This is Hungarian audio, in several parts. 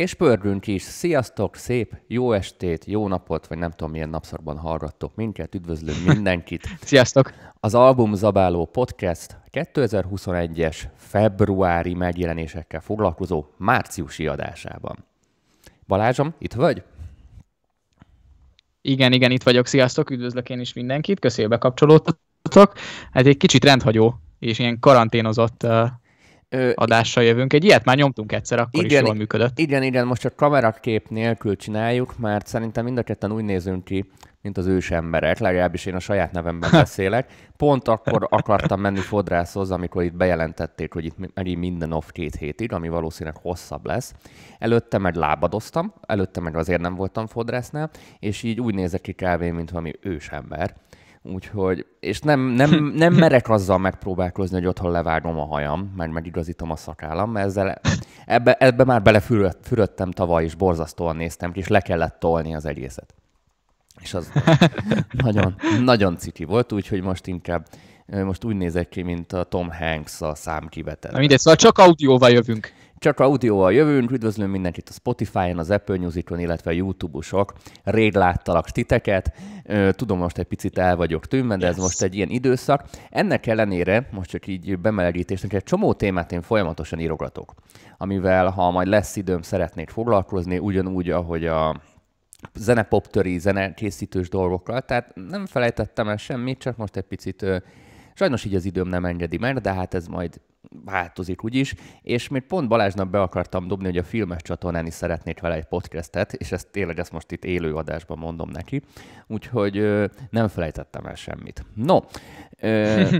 És pörgünk is. Sziasztok, szép, jó estét, jó napot, vagy nem tudom milyen napszakban hallgattok minket. Üdvözlünk mindenkit. Sziasztok! Az Album Zabáló Podcast 2021-es februári megjelenésekkel foglalkozó márciusi adásában. Balázsom, itt vagy? Igen, igen, itt vagyok. Sziasztok, üdvözlök én is mindenkit. Köszönjük, bekapcsolódtatok. Hát egy kicsit rendhagyó és ilyen karanténozott uh, Ö, adással jövünk. Egy ilyet már nyomtunk egyszer, akkor igen, is jól működött. Igen, igen, most csak kamerakép nélkül csináljuk, mert szerintem mind a ketten úgy nézünk ki, mint az ős emberek, legalábbis én a saját nevemben beszélek. Pont akkor akartam menni fodrászhoz, amikor itt bejelentették, hogy itt megint minden off két hétig, ami valószínűleg hosszabb lesz. Előtte meg lábadoztam, előtte meg azért nem voltam fodrásznál, és így úgy nézek ki kávé, mint valami ős ember. Úgyhogy, és nem, nem, nem merek azzal megpróbálkozni, hogy otthon levágom a hajam, meg megigazítom a szakállam, mert ezzel, ebbe, ebbe már belefürödtem tavaly, és borzasztóan néztem és le kellett tolni az egészet. És az nagyon, nagyon ciki volt, úgyhogy most inkább most úgy nézek ki, mint a Tom Hanks a számkivetel. Na mindegy, szóval csak audióval jövünk. Csak audióval jövünk, üdvözlöm mindenkit a Spotify-on, az Apple Music-on, illetve a YouTube-usok. Rég láttalak titeket, tudom most egy picit el vagyok tűnve, de yes. ez most egy ilyen időszak. Ennek ellenére, most csak így bemelegítésnek, egy csomó témát én folyamatosan írogatok, amivel ha majd lesz időm, szeretnék foglalkozni, ugyanúgy, ahogy a zenepoptöri, zenekészítős dolgokkal, tehát nem felejtettem el semmit, csak most egy picit sajnos így az időm nem engedi meg, de hát ez majd változik úgyis, és még pont Balázsnak be akartam dobni, hogy a filmes csatornán is szeretnék vele egy podcastet, és ezt tényleg ezt most itt élő adásban mondom neki, úgyhogy ö, nem felejtettem el semmit. No, ö,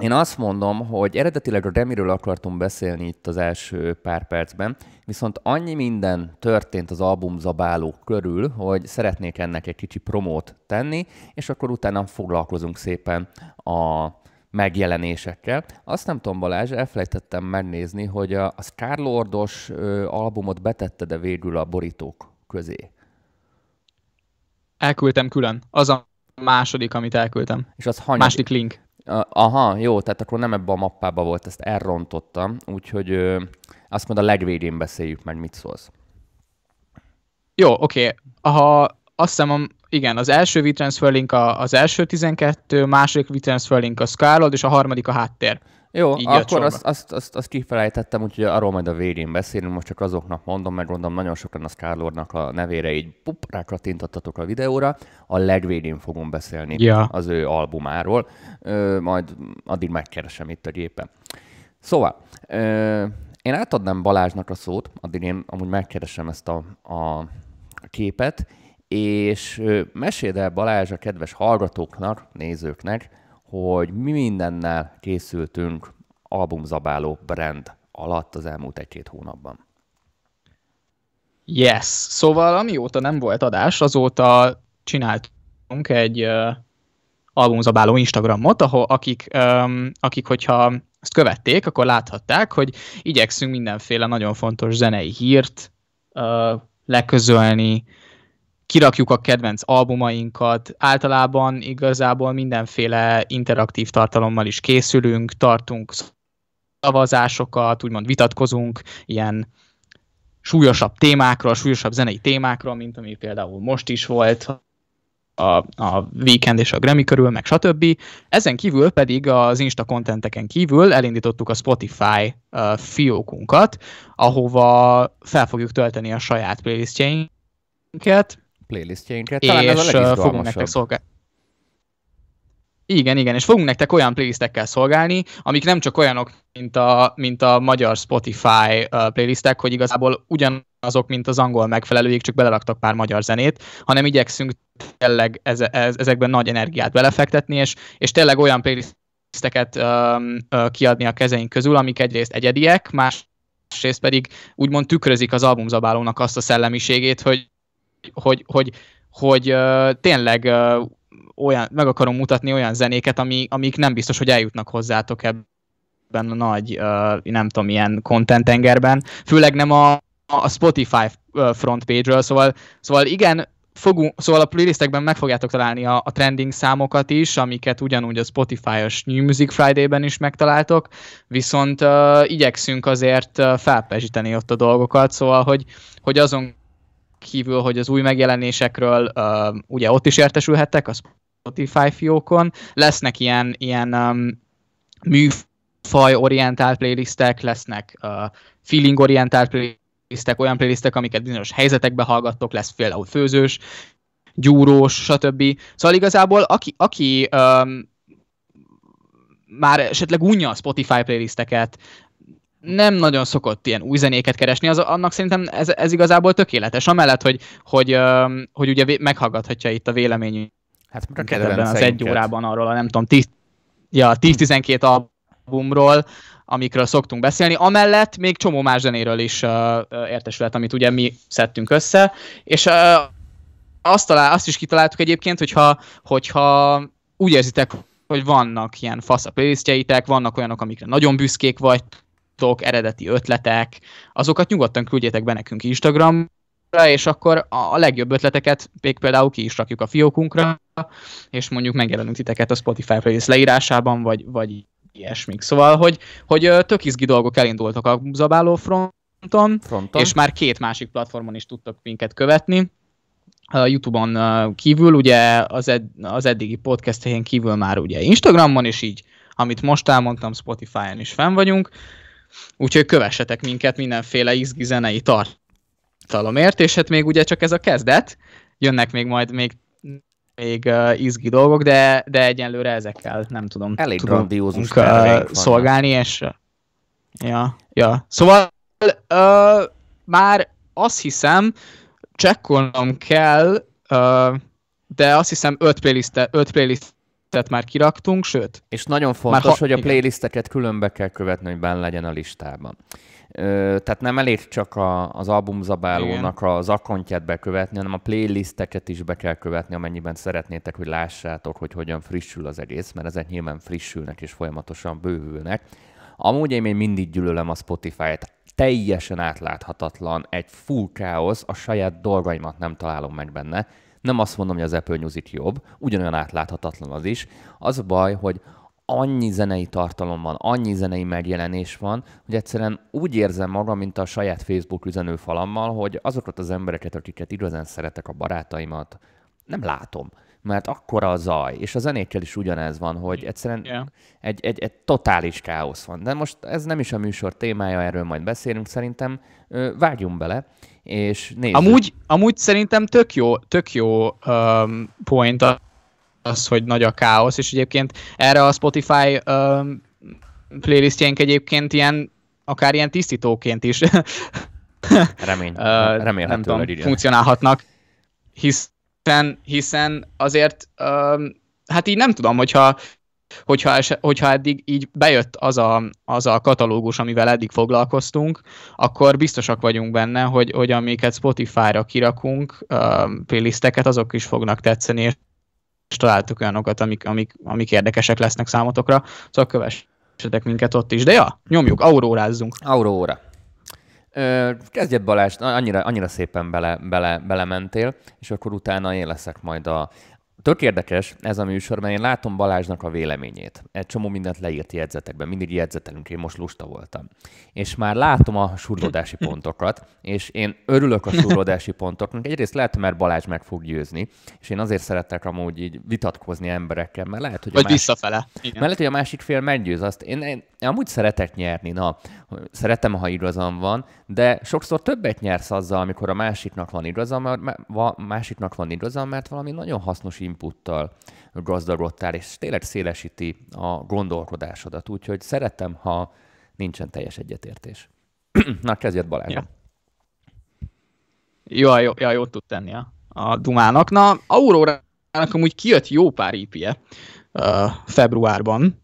én azt mondom, hogy eredetileg a Demiről akartunk beszélni itt az első pár percben, viszont annyi minden történt az album zabáló körül, hogy szeretnék ennek egy kicsi promót tenni, és akkor utána foglalkozunk szépen a megjelenésekkel. Azt nem tudom, Balázs, elfelejtettem megnézni, hogy a, a Scarlordos albumot betette de végül a borítók közé. Elküldtem külön. Az a második, amit elküldtem. És az hanyadik? Második link. Aha, jó, tehát akkor nem ebbe a mappába volt, ezt elrontottam, úgyhogy ö, azt mondja, a legvégén beszéljük meg, mit szólsz. Jó, oké. Okay. Ha azt hiszem, igen, az első WeTransfer link az első 12, második WeTransfer link a Scarlet, és a harmadik a háttér. Jó, Így akkor azt, azt, azt, azt kifelejtettem, úgyhogy arról majd a végén beszélünk, most csak azoknak mondom, meg gondolom nagyon sokan a Scarlordnak a nevére így pup, rákattintattatok a videóra, a legvégén fogom beszélni ja. az ő albumáról, ö, majd addig megkeresem itt a gépen. Szóval, ö, én átadnám Balázsnak a szót, addig én amúgy megkeresem ezt a, a képet, és meséld el Balázs a kedves hallgatóknak, nézőknek, hogy mi mindennel készültünk albumzabáló brand alatt az elmúlt egy-két hónapban. Yes. Szóval amióta nem volt adás, azóta csináltunk egy uh, albumzabáló Instagramot, ahol akik, um, akik, hogyha ezt követték, akkor láthatták, hogy igyekszünk mindenféle nagyon fontos zenei hírt uh, leközölni, kirakjuk a kedvenc albumainkat, általában igazából mindenféle interaktív tartalommal is készülünk, tartunk szavazásokat, úgymond vitatkozunk, ilyen súlyosabb témákról, súlyosabb zenei témákról, mint ami például most is volt, a, a Weekend és a Grammy körül, meg stb. Ezen kívül pedig az Insta kontenteken kívül elindítottuk a Spotify uh, fiókunkat, ahova fel fogjuk tölteni a saját playlistjeinket, playlistjeinket. Talán és ez a fogunk nektek szolgálni. Igen, igen, és fogunk nektek olyan playlistekkel szolgálni, amik nem csak olyanok, mint a, mint a magyar Spotify playlistek, hogy igazából ugyanazok, mint az angol megfelelőik, csak beleraktak pár magyar zenét, hanem igyekszünk tényleg ez, ez, ezekben nagy energiát belefektetni, és, és tényleg olyan playlisteket um, kiadni a kezeink közül, amik egyrészt egyediek, másrészt pedig úgymond tükrözik az albumzabálónak azt a szellemiségét, hogy hogy, hogy, hogy uh, tényleg uh, olyan, meg akarom mutatni olyan zenéket, ami, amik nem biztos, hogy eljutnak hozzátok ebben a nagy, uh, nem tudom, ilyen content tengerben, főleg nem a, a Spotify front page-ről, szóval, szóval igen, fogunk, szóval a playlistekben meg fogjátok találni a, a trending számokat is, amiket ugyanúgy a Spotify-os New Music Friday-ben is megtaláltok, viszont uh, igyekszünk azért uh, felpezsíteni ott a dolgokat, szóval, hogy, hogy azon kívül, hogy az új megjelenésekről uh, ugye ott is értesülhettek a Spotify fiókon, lesznek ilyen, ilyen um, műfaj-orientált playlistek, lesznek uh, feeling-orientált playlistek, olyan playlistek, amiket bizonyos helyzetekbe hallgattok, lesz például főzős, gyúrós, stb. Szóval igazából aki, aki um, már esetleg unja a Spotify playlisteket, nem nagyon szokott ilyen új zenéket keresni, az, annak szerintem ez, ez igazából tökéletes. Amellett, hogy, hogy, hogy ugye meghallgathatja itt a véleményünk hát, ebben az egy órában arról a nem tudom, 10, ja, 10-12 albumról, amikről szoktunk beszélni. Amellett még csomó más zenéről is uh, értesület, amit ugye mi szedtünk össze, és uh, azt, talál, azt is kitaláltuk egyébként, hogyha, hogyha úgy érzitek, hogy vannak ilyen fasz a playlistjeitek, vannak olyanok, amikre nagyon büszkék vagytok, eredeti ötletek, azokat nyugodtan küldjétek be nekünk Instagramra, és akkor a legjobb ötleteket még például ki is rakjuk a fiókunkra, és mondjuk megjelenünk titeket a Spotify playlist leírásában, vagy, vagy ilyesmik. Szóval, hogy, hogy tök izgi dolgok elindultak a zabáló fronton, fronton, és már két másik platformon is tudtok minket követni. A Youtube-on kívül, ugye az, ed, az eddigi podcast kívül már ugye Instagramon is így, amit most elmondtam, Spotify-on is fenn vagyunk, úgyhogy kövessetek minket mindenféle izgi zenei tartalomért, és hát még ugye csak ez a kezdet, jönnek még majd még még uh, izgi dolgok, de, de egyenlőre ezekkel nem tudom. Elég grandiózus uh, szolgálni, és ja, ja. Szóval uh, már azt hiszem, csekkolnom kell, uh, de azt hiszem öt playlistet, öt playlistet már kiraktunk, sőt. És nagyon fontos, ha, hogy a playlisteket különbe kell követni, hogy benne legyen a listában tehát nem elég csak a, az albumzabálónak az akkontját bekövetni, hanem a playlisteket is be kell követni, amennyiben szeretnétek, hogy lássátok, hogy hogyan frissül az egész, mert ezek nyilván frissülnek és folyamatosan bővülnek. Amúgy én még mindig gyűlölöm a Spotify-t. Teljesen átláthatatlan, egy full káosz, a saját dolgaimat nem találom meg benne. Nem azt mondom, hogy az Apple Music jobb, ugyanolyan átláthatatlan az is. Az a baj, hogy annyi zenei tartalom van, annyi zenei megjelenés van, hogy egyszerűen úgy érzem magam, mint a saját Facebook üzenőfalammal, hogy azokat az embereket, akiket igazán szeretek, a barátaimat, nem látom. Mert akkora a zaj, és a zenékkel is ugyanez van, hogy egyszerűen yeah. egy, egy, egy totális káosz van. De most ez nem is a műsor témája, erről majd beszélünk, szerintem vágjunk bele, és nézzük. Amúgy, amúgy szerintem tök jó, tök jó um, point az, hogy nagy a káosz, és egyébként erre a Spotify um, playlistjeink egyébként ilyen, akár ilyen tisztítóként is Remény. Remélhetőleg nem tudom, funkcionálhatnak, hiszen, hiszen azért um, hát így nem tudom, hogyha hogyha, es, hogyha eddig így bejött az a, az a katalógus, amivel eddig foglalkoztunk, akkor biztosak vagyunk benne, hogy, hogy amiket Spotify-ra kirakunk, um, playlisteket, azok is fognak tetszeni, és találtuk olyanokat, amik, amik, amik érdekesek lesznek számotokra, szóval kövessetek minket ott is. De ja, nyomjuk, aurórázzunk. Auróra. kezdjed Balázs, annyira, annyira szépen bele, bele, belementél, és akkor utána én leszek majd a, Tök érdekes ez a műsor, mert én látom Balázsnak a véleményét. Egy csomó mindent leírt jegyzetekben, mindig jegyzetelünk, én most lusta voltam. És már látom a surlódási pontokat, és én örülök a surlódási pontoknak. Egyrészt lehet, mert Balázs meg fog győzni, és én azért szeretek amúgy így vitatkozni emberekkel, mert lehet, hogy Vagy a másik, visszafele. Igen. Mert lehet, hogy a másik fél meggyőz azt. Én, én, én amúgy szeretek nyerni, na, szeretem, ha igazam van, de sokszor többet nyersz azzal, amikor a másiknak van igaza, mert másiknak van igaza, mert valami nagyon hasznos inputtal gazdagodtál, és tényleg szélesíti a gondolkodásodat. Úgyhogy szeretem, ha nincsen teljes egyetértés. Na, kezdjed Balázs. Ja. Jó, jó, jó, jót tud tenni a, a Dumának. Na, Aurórának amúgy kijött jó pár IP-je uh, februárban.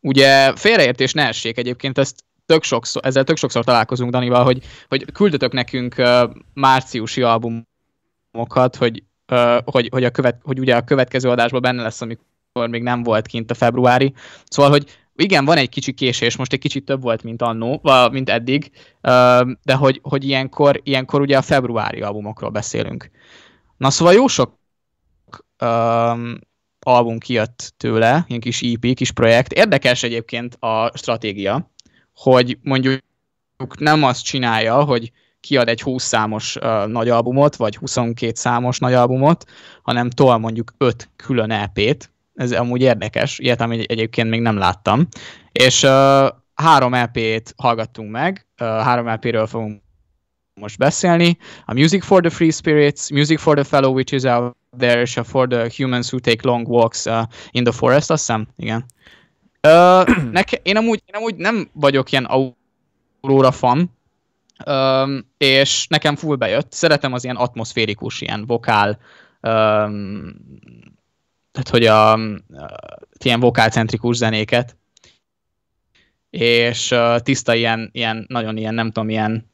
Ugye félreértés ne essék egyébként, ezt tök sokszor, ezzel tök sokszor találkozunk Danival, hogy, hogy küldötök nekünk uh, márciusi albumokat, hogy hogy, hogy, a követ, hogy ugye a következő adásban benne lesz, amikor még nem volt kint a februári. Szóval, hogy igen, van egy kicsi késés, most egy kicsit több volt, mint annó, mint eddig, de hogy, hogy ilyenkor, ilyenkor ugye a februári albumokról beszélünk. Na szóval jó sok um, album kijött tőle, ilyen kis EP, kis projekt. Érdekes egyébként a stratégia, hogy mondjuk nem azt csinálja, hogy kiad egy 20 számos uh, nagy albumot, vagy 22 számos nagy albumot, hanem tol mondjuk 5 külön EP-t. Ez amúgy érdekes, ilyet amit egyébként még nem láttam. És uh, három EP-t hallgattunk meg, uh, három EP-ről fogunk most beszélni. A Music for the Free Spirits, Music for the Fellow Which is Out There, és a For the Humans Who Take Long Walks uh, in the Forest, azt hiszem, igen. Uh, neke, én, amúgy, én amúgy nem vagyok ilyen Aurora fan, um, és nekem full bejött. Szeretem az ilyen atmoszférikus, ilyen vokál, um, tehát hogy a, uh, ilyen vokálcentrikus zenéket, és uh, tiszta ilyen, ilyen, nagyon ilyen, nem tudom, ilyen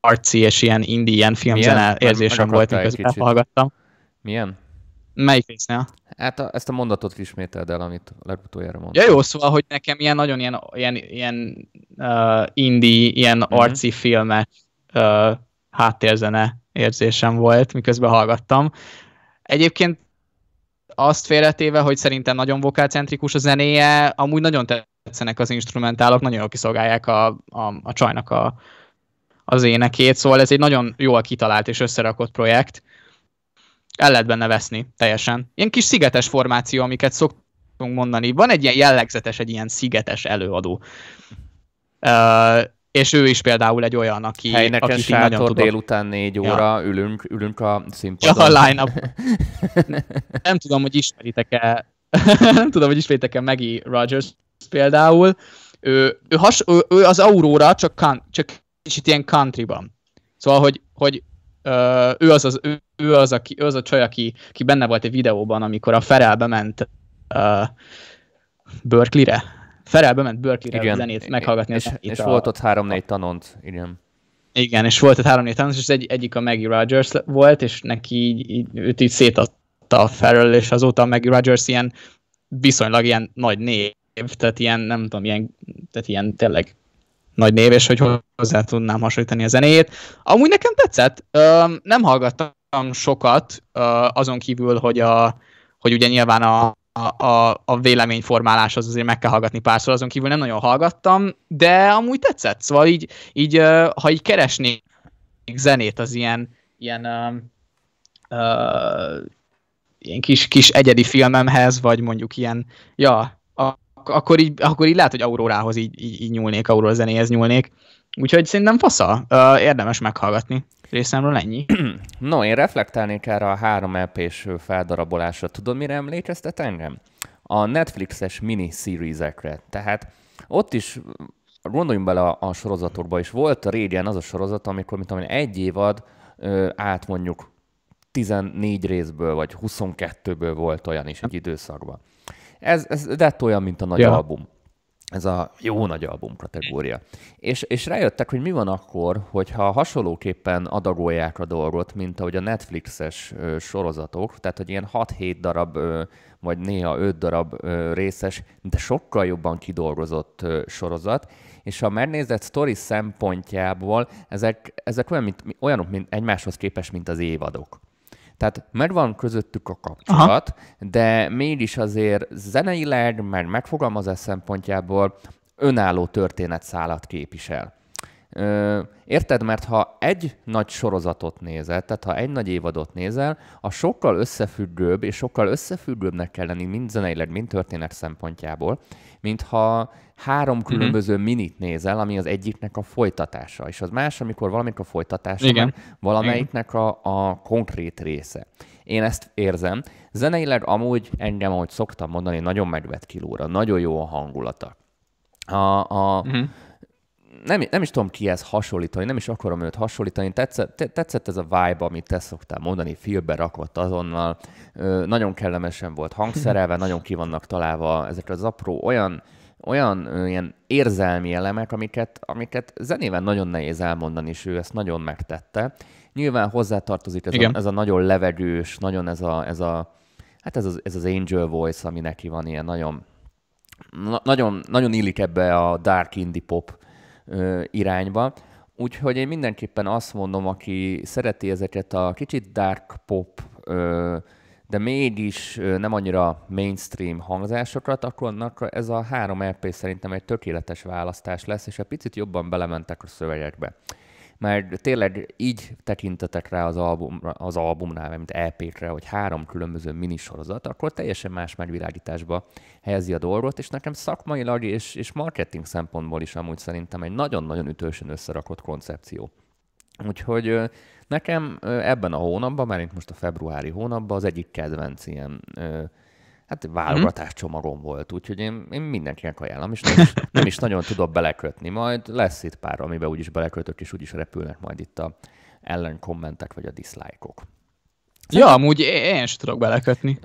arci és ilyen indie, ilyen filmzene érzésem volt, miközben hallgattam. Milyen? Melyik résznél? Hát a, ezt a mondatot ismételd el, amit legutoljára mondtam. Ja jó, szóval, hogy nekem ilyen nagyon ilyen, ilyen, ilyen uh, indie, ilyen uh-huh. arci filmes uh, háttérzene érzésem volt, miközben hallgattam. Egyébként azt félretéve, hogy szerintem nagyon vokálcentrikus a zenéje, amúgy nagyon tetszenek az instrumentálok, nagyon jól kiszolgálják a, a, a csajnak a, az énekét, szóval ez egy nagyon jól kitalált és összerakott projekt. El lehet benne veszni teljesen. Ilyen kis szigetes formáció, amiket szoktunk mondani. Van egy ilyen jellegzetes, egy ilyen szigetes előadó. Uh, és ő is például egy olyan, aki... Helyneken aki sátor nagyon délután négy óra, ja. ülünk, ülünk a színpadon. Ja, a line Nem tudom, hogy ismeritek-e nem tudom, hogy ismeritek-e Maggie Rogers például. Ő, ő, has, ő, ő az Aurora, csak, kan, csak kicsit ilyen countryban. Szóval, hogy, hogy ő, az az, ő, ő, az, aki, ő az a csaj, aki, aki benne volt egy videóban, amikor a Ferelbe ment uh, Berkeley-re. Ferelbe ment Berkeley-re igen. a zenét meghallgatni. És, és a, volt ott három-négy tanont, igen. Igen, és volt ott három-négy tanont, és egy, egyik a Maggie Rogers volt, és neki így, így, őt így szétadta a Ferrell, és azóta a Maggie Rogers ilyen viszonylag ilyen nagy név, tehát ilyen, nem tudom, ilyen, tehát ilyen tényleg nagy név, és hogy hozzá tudnám hasonlítani a zenéjét. Amúgy nekem tetszett, nem hallgattam sokat, azon kívül, hogy, a, hogy ugye nyilván a, a, a véleményformálás az azért meg kell hallgatni párszor, azon kívül nem nagyon hallgattam, de amúgy tetszett. Szóval így, így ha így keresnék zenét az ilyen, ilyen, uh, ilyen kis, kis egyedi filmemhez, vagy mondjuk ilyen, ja, akkor így, akkor így lehet, hogy Aurórához így, így, így nyúlnék, Aurora zenéhez nyúlnék. Úgyhogy szerintem fasza, érdemes meghallgatni. Részemről ennyi. No, én reflektálnék erre a három EP-s feldarabolásra. Tudod, mire emlékeztet engem? A Netflixes mini series-ekre. Tehát ott is gondoljunk bele a, a sorozatokba, és volt régen az a sorozat, amikor, mint amilyen egy évad ö, át mondjuk 14 részből, vagy 22-ből volt olyan is egy időszakban. Ez, ez lett olyan, mint a nagy ja. album. Ez a jó nagy album kategória. És, és rájöttek, hogy mi van akkor, hogyha hasonlóképpen adagolják a dolgot, mint ahogy a Netflixes sorozatok, tehát hogy ilyen 6-7 darab, vagy néha 5 darab részes, de sokkal jobban kidolgozott sorozat, és ha megnézed sztori szempontjából, ezek, ezek olyan, mint, olyanok mint egymáshoz képest, mint az évadok. Tehát megvan közöttük a kapcsolat, Aha. de mégis azért zeneileg, meg megfogalmazás szempontjából önálló történetszálat képvisel. Érted? Mert ha egy nagy sorozatot nézel, tehát ha egy nagy évadot nézel, a sokkal összefüggőbb, és sokkal összefüggőbbnek kell lenni mind zeneileg, mind történet szempontjából, mintha három mhm. különböző uh-huh. minit nézel, ami az egyiknek a folytatása, és az más, amikor valamik a folytatása, Igen. valamelyiknek a, a konkrét része. Én ezt érzem. Zeneileg amúgy engem, ahogy szoktam mondani, nagyon megvet kilóra, nagyon jó a hangulata. A, a, uh-huh. Nem, nem is tudom kihez hasonlítani, nem is akarom őt hasonlítani. Tetszett, tetszett ez a vibe, amit te szoktál mondani, filmbe rakott azonnal. Ö, nagyon kellemesen volt hangszerelve, nagyon ki vannak találva ezek az apró olyan olyan ö, ilyen érzelmi elemek, amiket, amiket zenében nagyon nehéz elmondani, és ő ezt nagyon megtette. Nyilván hozzátartozik ez, a, ez a nagyon levegős, nagyon ez a, ez a hát ez az, ez az angel voice, ami neki van ilyen nagyon, na, nagyon, nagyon illik ebbe a dark indie pop irányba. úgyhogy én mindenképpen azt mondom, aki szereti ezeket a kicsit dark pop, de mégis nem annyira mainstream hangzásokat, akkor annak ez a három LP szerintem egy tökéletes választás lesz, és egy picit jobban belementek a szövegekbe mert tényleg így tekintetek rá az, album, az albumnál, mint EP-re, hogy három különböző minisorozat, akkor teljesen más megvilágításba helyezi a dolgot, és nekem szakmailag és, és marketing szempontból is amúgy szerintem egy nagyon-nagyon ütősen összerakott koncepció. Úgyhogy nekem ebben a hónapban, mert most a februári hónapban az egyik kedvenc ilyen hát válogatás csomagom volt, úgyhogy én, én mindenkinek ajánlom, és nem is, nem is nagyon tudok belekötni. Majd lesz itt pár, amiben úgyis belekötök, és úgyis repülnek majd itt a ellen kommentek, vagy a dislike-ok. Ja, amúgy én sem tudok belekötni.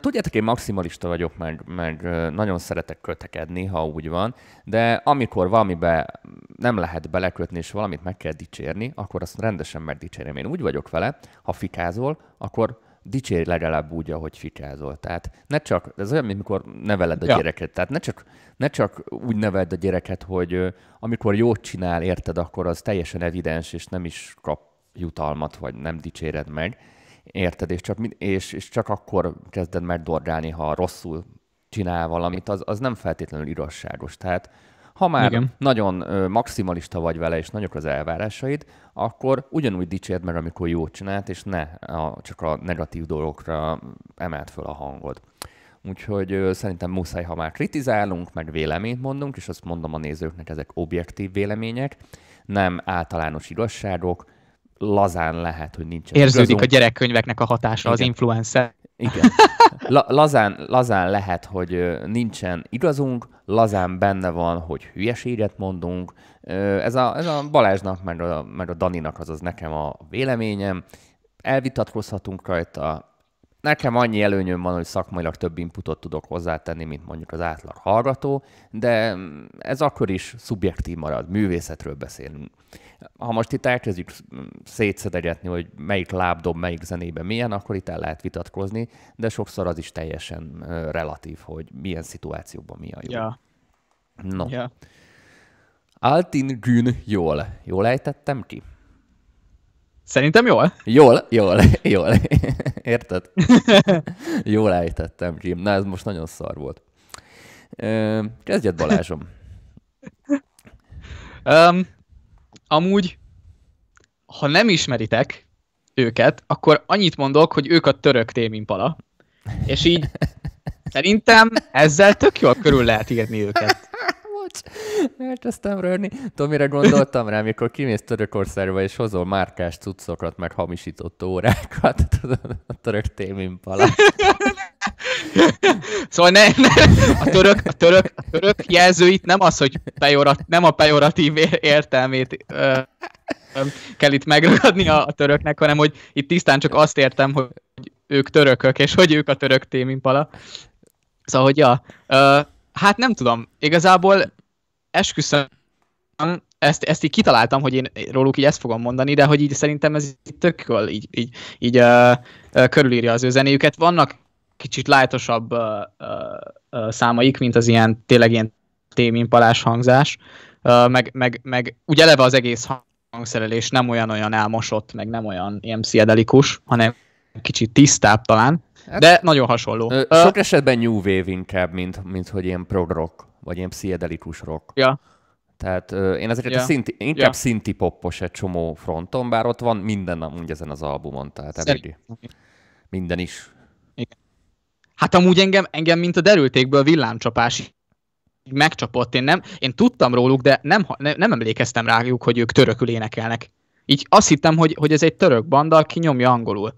Tudjátok, én maximalista vagyok, meg, meg nagyon szeretek kötekedni, ha úgy van, de amikor valamibe nem lehet belekötni, és valamit meg kell dicsérni, akkor azt rendesen megdicsérem. Én úgy vagyok vele, ha fikázol, akkor dicsérj legalább úgy, ahogy fikázol. Tehát ne csak, ez olyan, mint mikor neveled a ja. gyereket. Tehát ne csak, ne csak úgy neveld a gyereket, hogy amikor jót csinál, érted, akkor az teljesen evidens, és nem is kap jutalmat, vagy nem dicséred meg. Érted? És csak, és, és csak akkor kezded megdorgálni, ha rosszul csinál valamit, az, az nem feltétlenül igazságos. Tehát ha már Igen. nagyon ö, maximalista vagy vele, és nagyok az elvárásaid, akkor ugyanúgy dicsérd meg, amikor jót csinált, és ne a, csak a negatív dolgokra emelt föl a hangod. Úgyhogy ö, szerintem muszáj, ha már kritizálunk, meg véleményt mondunk, és azt mondom a nézőknek, ezek objektív vélemények, nem általános igazságok, lazán lehet, hogy nincs. Érződik igazunk. a gyerekkönyveknek a hatása, Igen. az influencer. Igen. La, lazán, lazán lehet, hogy nincsen igazunk, lazán benne van, hogy hülyeséget mondunk. Ez a, ez a Balázsnak, meg a, meg a Daninak az az nekem a véleményem. Elvitatkozhatunk rajta. Nekem annyi előnyöm van, hogy szakmailag több inputot tudok hozzátenni, mint mondjuk az átlag hallgató, de ez akkor is szubjektív marad, művészetről beszélünk ha most itt elkezdjük szétszedegetni, hogy melyik lábdob melyik zenében milyen, akkor itt el lehet vitatkozni, de sokszor az is teljesen relatív, hogy milyen szituációban mi a jó. Ja. No. Ja. Altin Gün jól. Jól ejtettem ki? Szerintem jól. Jól, jól, jól. Érted? jól ejtettem ki. Na, ez most nagyon szar volt. Kezdjed Balázsom. Um, amúgy, ha nem ismeritek őket, akkor annyit mondok, hogy ők a török témimpala. És így szerintem ezzel tök jól körül lehet írni őket. Elkezdtem rörni. Tudom, mire gondoltam rá, amikor kimész Törökországba, és hozol márkás cuccokat, meg hamisított órákat, a török témimpala. Szóval ne, ne, a, török, a, török, török jelzőit nem az, hogy pejorat, nem a pejoratív értelmét ö, ö, kell itt megragadni a, a töröknek, hanem hogy itt tisztán csak azt értem, hogy ők törökök, és hogy ők a török témimpala. Szóval, hogy ja, hát nem tudom, igazából esküszöm, ezt, ezt így kitaláltam, hogy én róluk így ezt fogom mondani, de hogy így szerintem ez így tök jól így, így, így uh, uh, körülírja az ő zenéjüket. Vannak kicsit lájtosabb számaik, mint az ilyen tényleg ilyen témimpalás hangzás, uh, meg, meg, meg úgy eleve az egész hangszerelés nem olyan-olyan elmosott, meg nem olyan ilyen pszichedelikus, hanem kicsit tisztább talán, de nagyon hasonló. Ö, sok uh, esetben new wave inkább, mint, mint hogy ilyen prog rock, vagy ilyen pszichedelikus rock. Ja. Tehát ö, én ezeket ja. a szinti, inkább ja. szinti poppos egy csomó fronton, bár ott van minden amúgy ezen az albumon, tehát elég. Minden is. Igen. Hát amúgy engem, engem mint a derültékből villámcsapás megcsapott. Én, nem, én tudtam róluk, de nem, nem, nem emlékeztem rájuk, hogy ők törökül énekelnek. Így azt hittem, hogy, hogy ez egy török banda, aki nyomja angolul.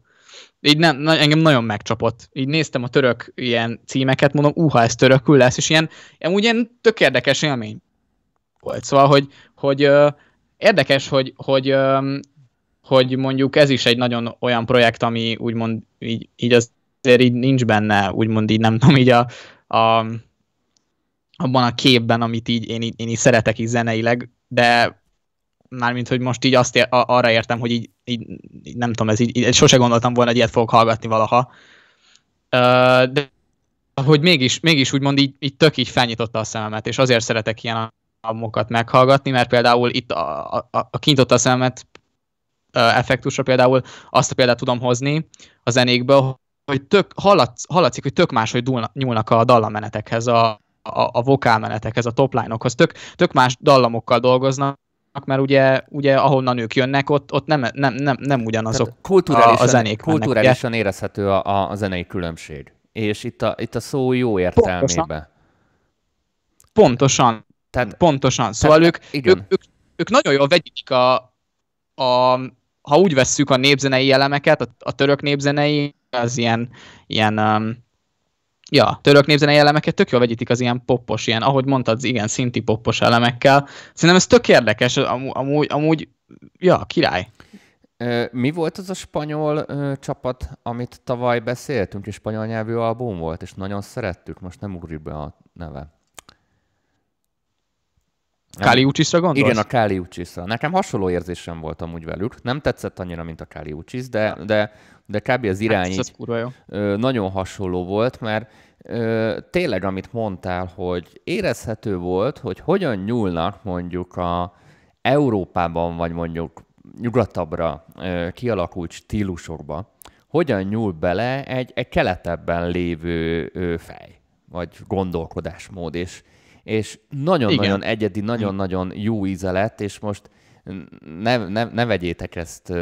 Így nem, na, engem nagyon megcsapott. Így néztem a török ilyen címeket, mondom, uha, ez törökül lesz, és ilyen, amúgy ilyen tök érdekes élmény volt. Szóval, hogy, hogy ö, érdekes, hogy, hogy, ö, hogy mondjuk ez is egy nagyon olyan projekt, ami úgymond így, így az azért így nincs benne, úgymond így nem tudom, így a, a abban a képben, amit így én, én így szeretek így zeneileg, de mármint, hogy most így azt ér, arra értem, hogy így, így, így nem tudom, ez így, így sose gondoltam volna, hogy ilyet fogok hallgatni valaha. De hogy mégis, mégis úgymond így, így tök így felnyitotta a szememet, és azért szeretek ilyen albumokat meghallgatni, mert például itt a, a, a kintott a szemet effektusra például azt a példát tudom hozni a zenékből, hogy tök, hallatsz, hallatszik, hogy tök más, hogy nyúlnak a dallammenetekhez, a, a, a vokálmenetekhez, a topline-okhoz, tök, tök más dallamokkal dolgoznak, mert ugye, ugye ahonnan ők jönnek, ott, ott nem, nem, nem, nem ugyanazok kulturálisan, a, a zenék. Kulturálisan mennek, érezhető a, a, a zenei különbség. És itt a, itt a szó jó értelmében. Pontosan. Tehát, pontosan. Szóval tehát, ők, igen. Ők, ők, ők nagyon jól vegyik a, a, ha úgy vesszük a népzenei elemeket, a, a török népzenei, az ilyen, ilyen um, ja, török népzenei elemeket tök jól vegyítik az ilyen poppos, ilyen, ahogy mondtad, igen, szinti poppos elemekkel. Szerintem ez tök érdekes, amúgy, amúgy, amúgy ja, király. Mi volt az a spanyol ö, csapat, amit tavaly beszéltünk, és spanyol nyelvű album volt, és nagyon szerettük, most nem ugrik be a neve. Káli Ucsisra gondolsz? Igen, a Káli Ucsisra. Nekem hasonló érzésem volt amúgy velük. Nem tetszett annyira, mint a Káli Ucsis, de, de, de kb. az irány hát, így, nagyon hasonló volt, mert ö, tényleg, amit mondtál, hogy érezhető volt, hogy hogyan nyúlnak mondjuk a Európában, vagy mondjuk nyugatabbra ö, kialakult stílusokba, hogyan nyúl bele egy, egy keletebben lévő ö, fej, vagy gondolkodásmód, és, és nagyon-nagyon egyedi, nagyon-nagyon jó íze lett, és most ne, ne, ne vegyétek ezt,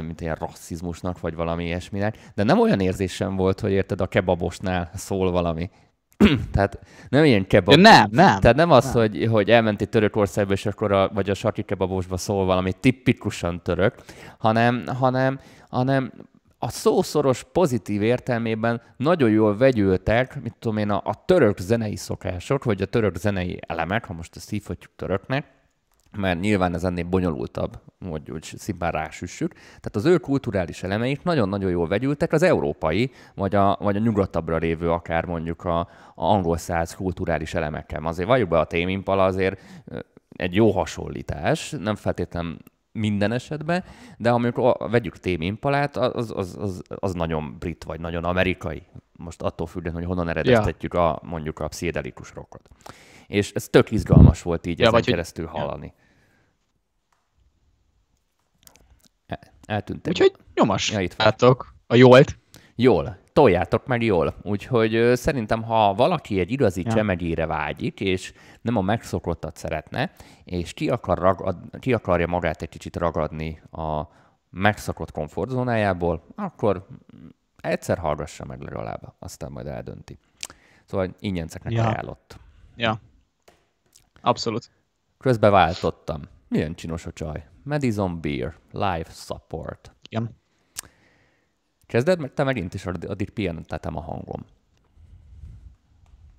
mint ilyen rasszizmusnak, vagy valami ilyesminek, de nem olyan érzésem volt, hogy érted, a kebabosnál szól valami. Tehát nem ilyen kebab. Ja, nem, nem. Tehát nem az, nem. Hogy, hogy elmentél Törökországba, és akkor a, vagy a sarki kebabosba szól valami tipikusan török, hanem, hanem, hanem a szószoros pozitív értelmében nagyon jól vegyültek, mit tudom én, a, a török zenei szokások, vagy a török zenei elemek, ha most ezt hívhatjuk töröknek, mert nyilván ez ennél bonyolultabb, hogy úgy szimplán rásüssük. Tehát az ő kulturális elemeik nagyon-nagyon jól vegyültek az európai, vagy a, vagy a nyugatabbra lévő, akár mondjuk a, a angol száz kulturális elemekkel. Azért valljuk be a témimpala azért egy jó hasonlítás, nem feltétlenül minden esetben, de amikor vegyük témimpalát, az, az, az, az, nagyon brit, vagy nagyon amerikai. Most attól függően, hogy honnan eredeztetjük ja. a, mondjuk a pszichedelikus rockot. És ez tök izgalmas volt így ja, ezen vagy keresztül hogy... hallani. Ja. Eltűntem. Úgyhogy nyomas. Ja, itt Látok a jólt. Jól. Toljátok meg jól. Úgyhogy szerintem, ha valaki egy igazi ja. csemegére vágyik, és nem a megszokottat szeretne, és ki, akar ragad, ki akarja magát egy kicsit ragadni a megszokott komfortzónájából, akkor egyszer hallgassa meg legalább, aztán majd eldönti. Szóval ingyenceknek ja. ajánlott. Ja. Abszolút. Közben váltottam. Milyen csinos a csaj. Madison Beer, live support. Igen. Kezded, mert te megint is addig pihentettem a hangom.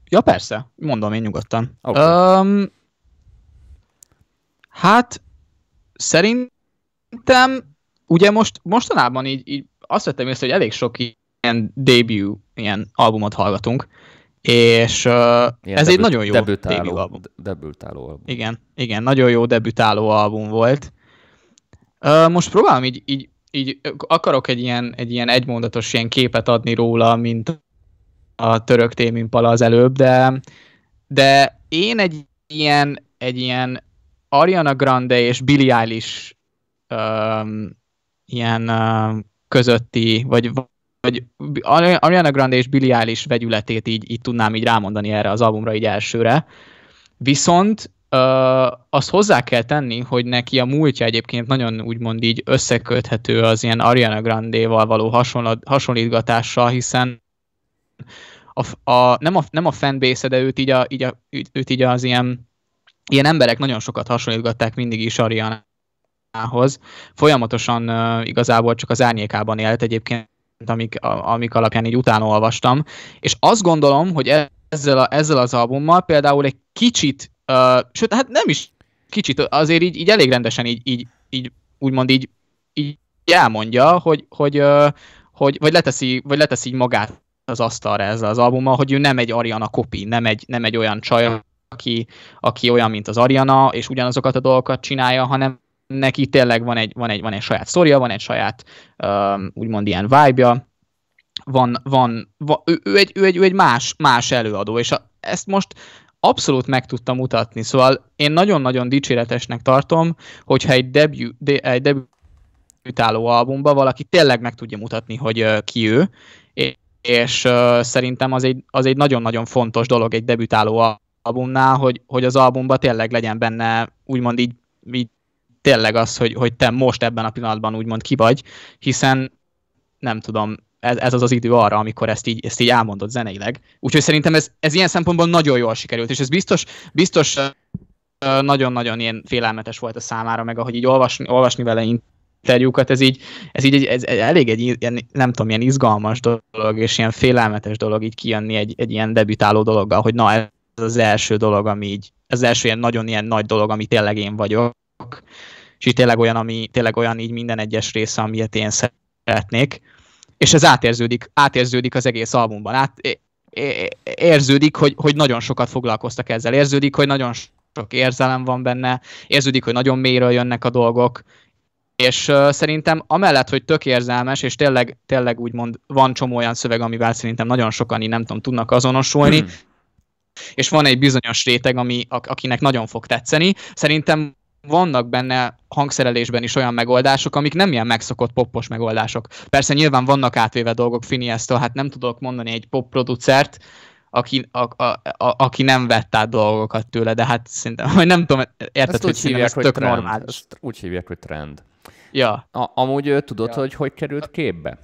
Ja, persze. Mondom én nyugodtan. Okay. Um, hát, szerintem, ugye most, mostanában így, így azt vettem észre, hogy elég sok ilyen debut ilyen albumot hallgatunk, és uh, ez debüt, egy nagyon jó debütáló, album. Debütáló album. Igen, igen, nagyon jó debütáló album volt. Uh, most próbálom így, így, így akarok egy ilyen, egy ilyen egymondatos ilyen képet adni róla, mint a török témimpala az előbb, de, de én egy ilyen, egy ilyen Ariana Grande és Billie Eilish um, ilyen uh, közötti, vagy vagy Ariana Grande és Billie Eilish vegyületét így, így tudnám így rámondani erre az albumra így elsőre. Viszont uh, azt hozzá kell tenni, hogy neki a múltja egyébként nagyon úgymond így összeköthető az ilyen Ariana Grande-val való hasonlítgatással, hiszen a, a, nem, a, nem a fanbase de őt így, a, így, a, őt így az ilyen, ilyen emberek nagyon sokat hasonlítgatták mindig is Arianához. Folyamatosan uh, igazából csak az árnyékában élt egyébként amik, amik alapján így utána olvastam, és azt gondolom, hogy ezzel, a, ezzel az albummal például egy kicsit, sőt, hát nem is kicsit, azért így, így elég rendesen így, így, így úgymond így, így elmondja, hogy, hogy, uh, hogy vagy, leteszi, vagy leteszi így magát az asztalra ezzel az albummal, hogy ő nem egy Ariana kopi, nem egy, nem egy olyan csaj, aki, aki olyan, mint az Ariana, és ugyanazokat a dolgokat csinálja, hanem neki tényleg van egy, van egy, van egy saját sztoria, van egy saját um, úgymond ilyen vibe-ja, van, van, van ő, ő, egy, ő, egy, ő egy más, más előadó, és a, ezt most abszolút meg tudta mutatni. Szóval én nagyon-nagyon dicséretesnek tartom, hogyha egy, debut, de, egy debütáló albumba valaki tényleg meg tudja mutatni, hogy uh, ki ő, és uh, szerintem az egy, az egy nagyon-nagyon fontos dolog egy debütáló albumnál, hogy, hogy az albumban tényleg legyen benne úgymond így, így tényleg az, hogy, hogy te most ebben a pillanatban úgymond ki vagy, hiszen nem tudom, ez, ez az az idő arra, amikor ezt így, ezt így elmondott zeneileg. Úgyhogy szerintem ez, ez ilyen szempontból nagyon jól sikerült, és ez biztos, biztos nagyon-nagyon ilyen félelmetes volt a számára, meg ahogy így olvasni, olvasni vele interjúkat, ez így, ez így ez elég egy ilyen, nem tudom, ilyen izgalmas dolog, és ilyen félelmetes dolog így kijönni egy, egy ilyen debütáló dologgal, hogy na ez az első dolog, ami így, ez az első ilyen nagyon ilyen nagy dolog, ami tényleg én vagyok, és így tényleg olyan, ami tényleg olyan így minden egyes része, amilyet én szeretnék és ez átérződik, átérződik az egész albumban. Át, érződik, hogy, hogy nagyon sokat foglalkoztak ezzel, érződik, hogy nagyon sok érzelem van benne, érződik, hogy nagyon mélyről jönnek a dolgok, és uh, szerintem amellett, hogy tök érzelmes, és tényleg, tényleg úgymond van csomó olyan szöveg, amivel szerintem nagyon sokan így nem tudom, tudnak azonosulni, hmm. és van egy bizonyos réteg, ami, akinek nagyon fog tetszeni. Szerintem vannak benne hangszerelésben is olyan megoldások, amik nem ilyen megszokott poppos megoldások. Persze nyilván vannak átvéve dolgok Finiesztől, hát nem tudok mondani egy pop producert, aki, a, a, a, aki nem vett át dolgokat tőle, de hát szerintem, hogy nem tudom, érted, ezt hogy hívják, ez hogy tök trend. normális. Ezt úgy hívják, hogy trend. Ja. A, amúgy tudod, ja. hogy hogy került képbe?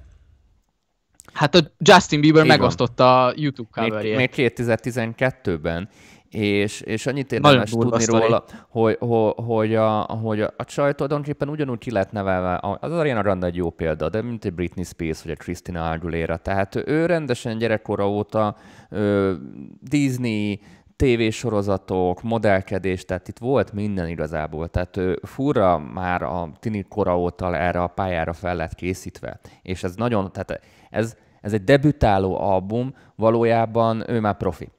Hát a Justin Bieber Igen. megosztotta a YouTube coverjét. Még, még 2012-ben, és, és annyit érdemes tudni róla, hogy, hogy, hogy, a, hogy a, a csaj tulajdonképpen ugyanúgy ki lett nevelve, az Ariana Grande egy jó példa, de mint egy Britney Spears vagy a Christina Aguilera, tehát ő rendesen gyerekkora óta Disney, tévésorozatok, modellkedés, tehát itt volt minden igazából. Tehát ő furra már a tini kora óta erre a pályára fel lett készítve. És ez nagyon, tehát ez, ez egy debütáló album, valójában ő már profi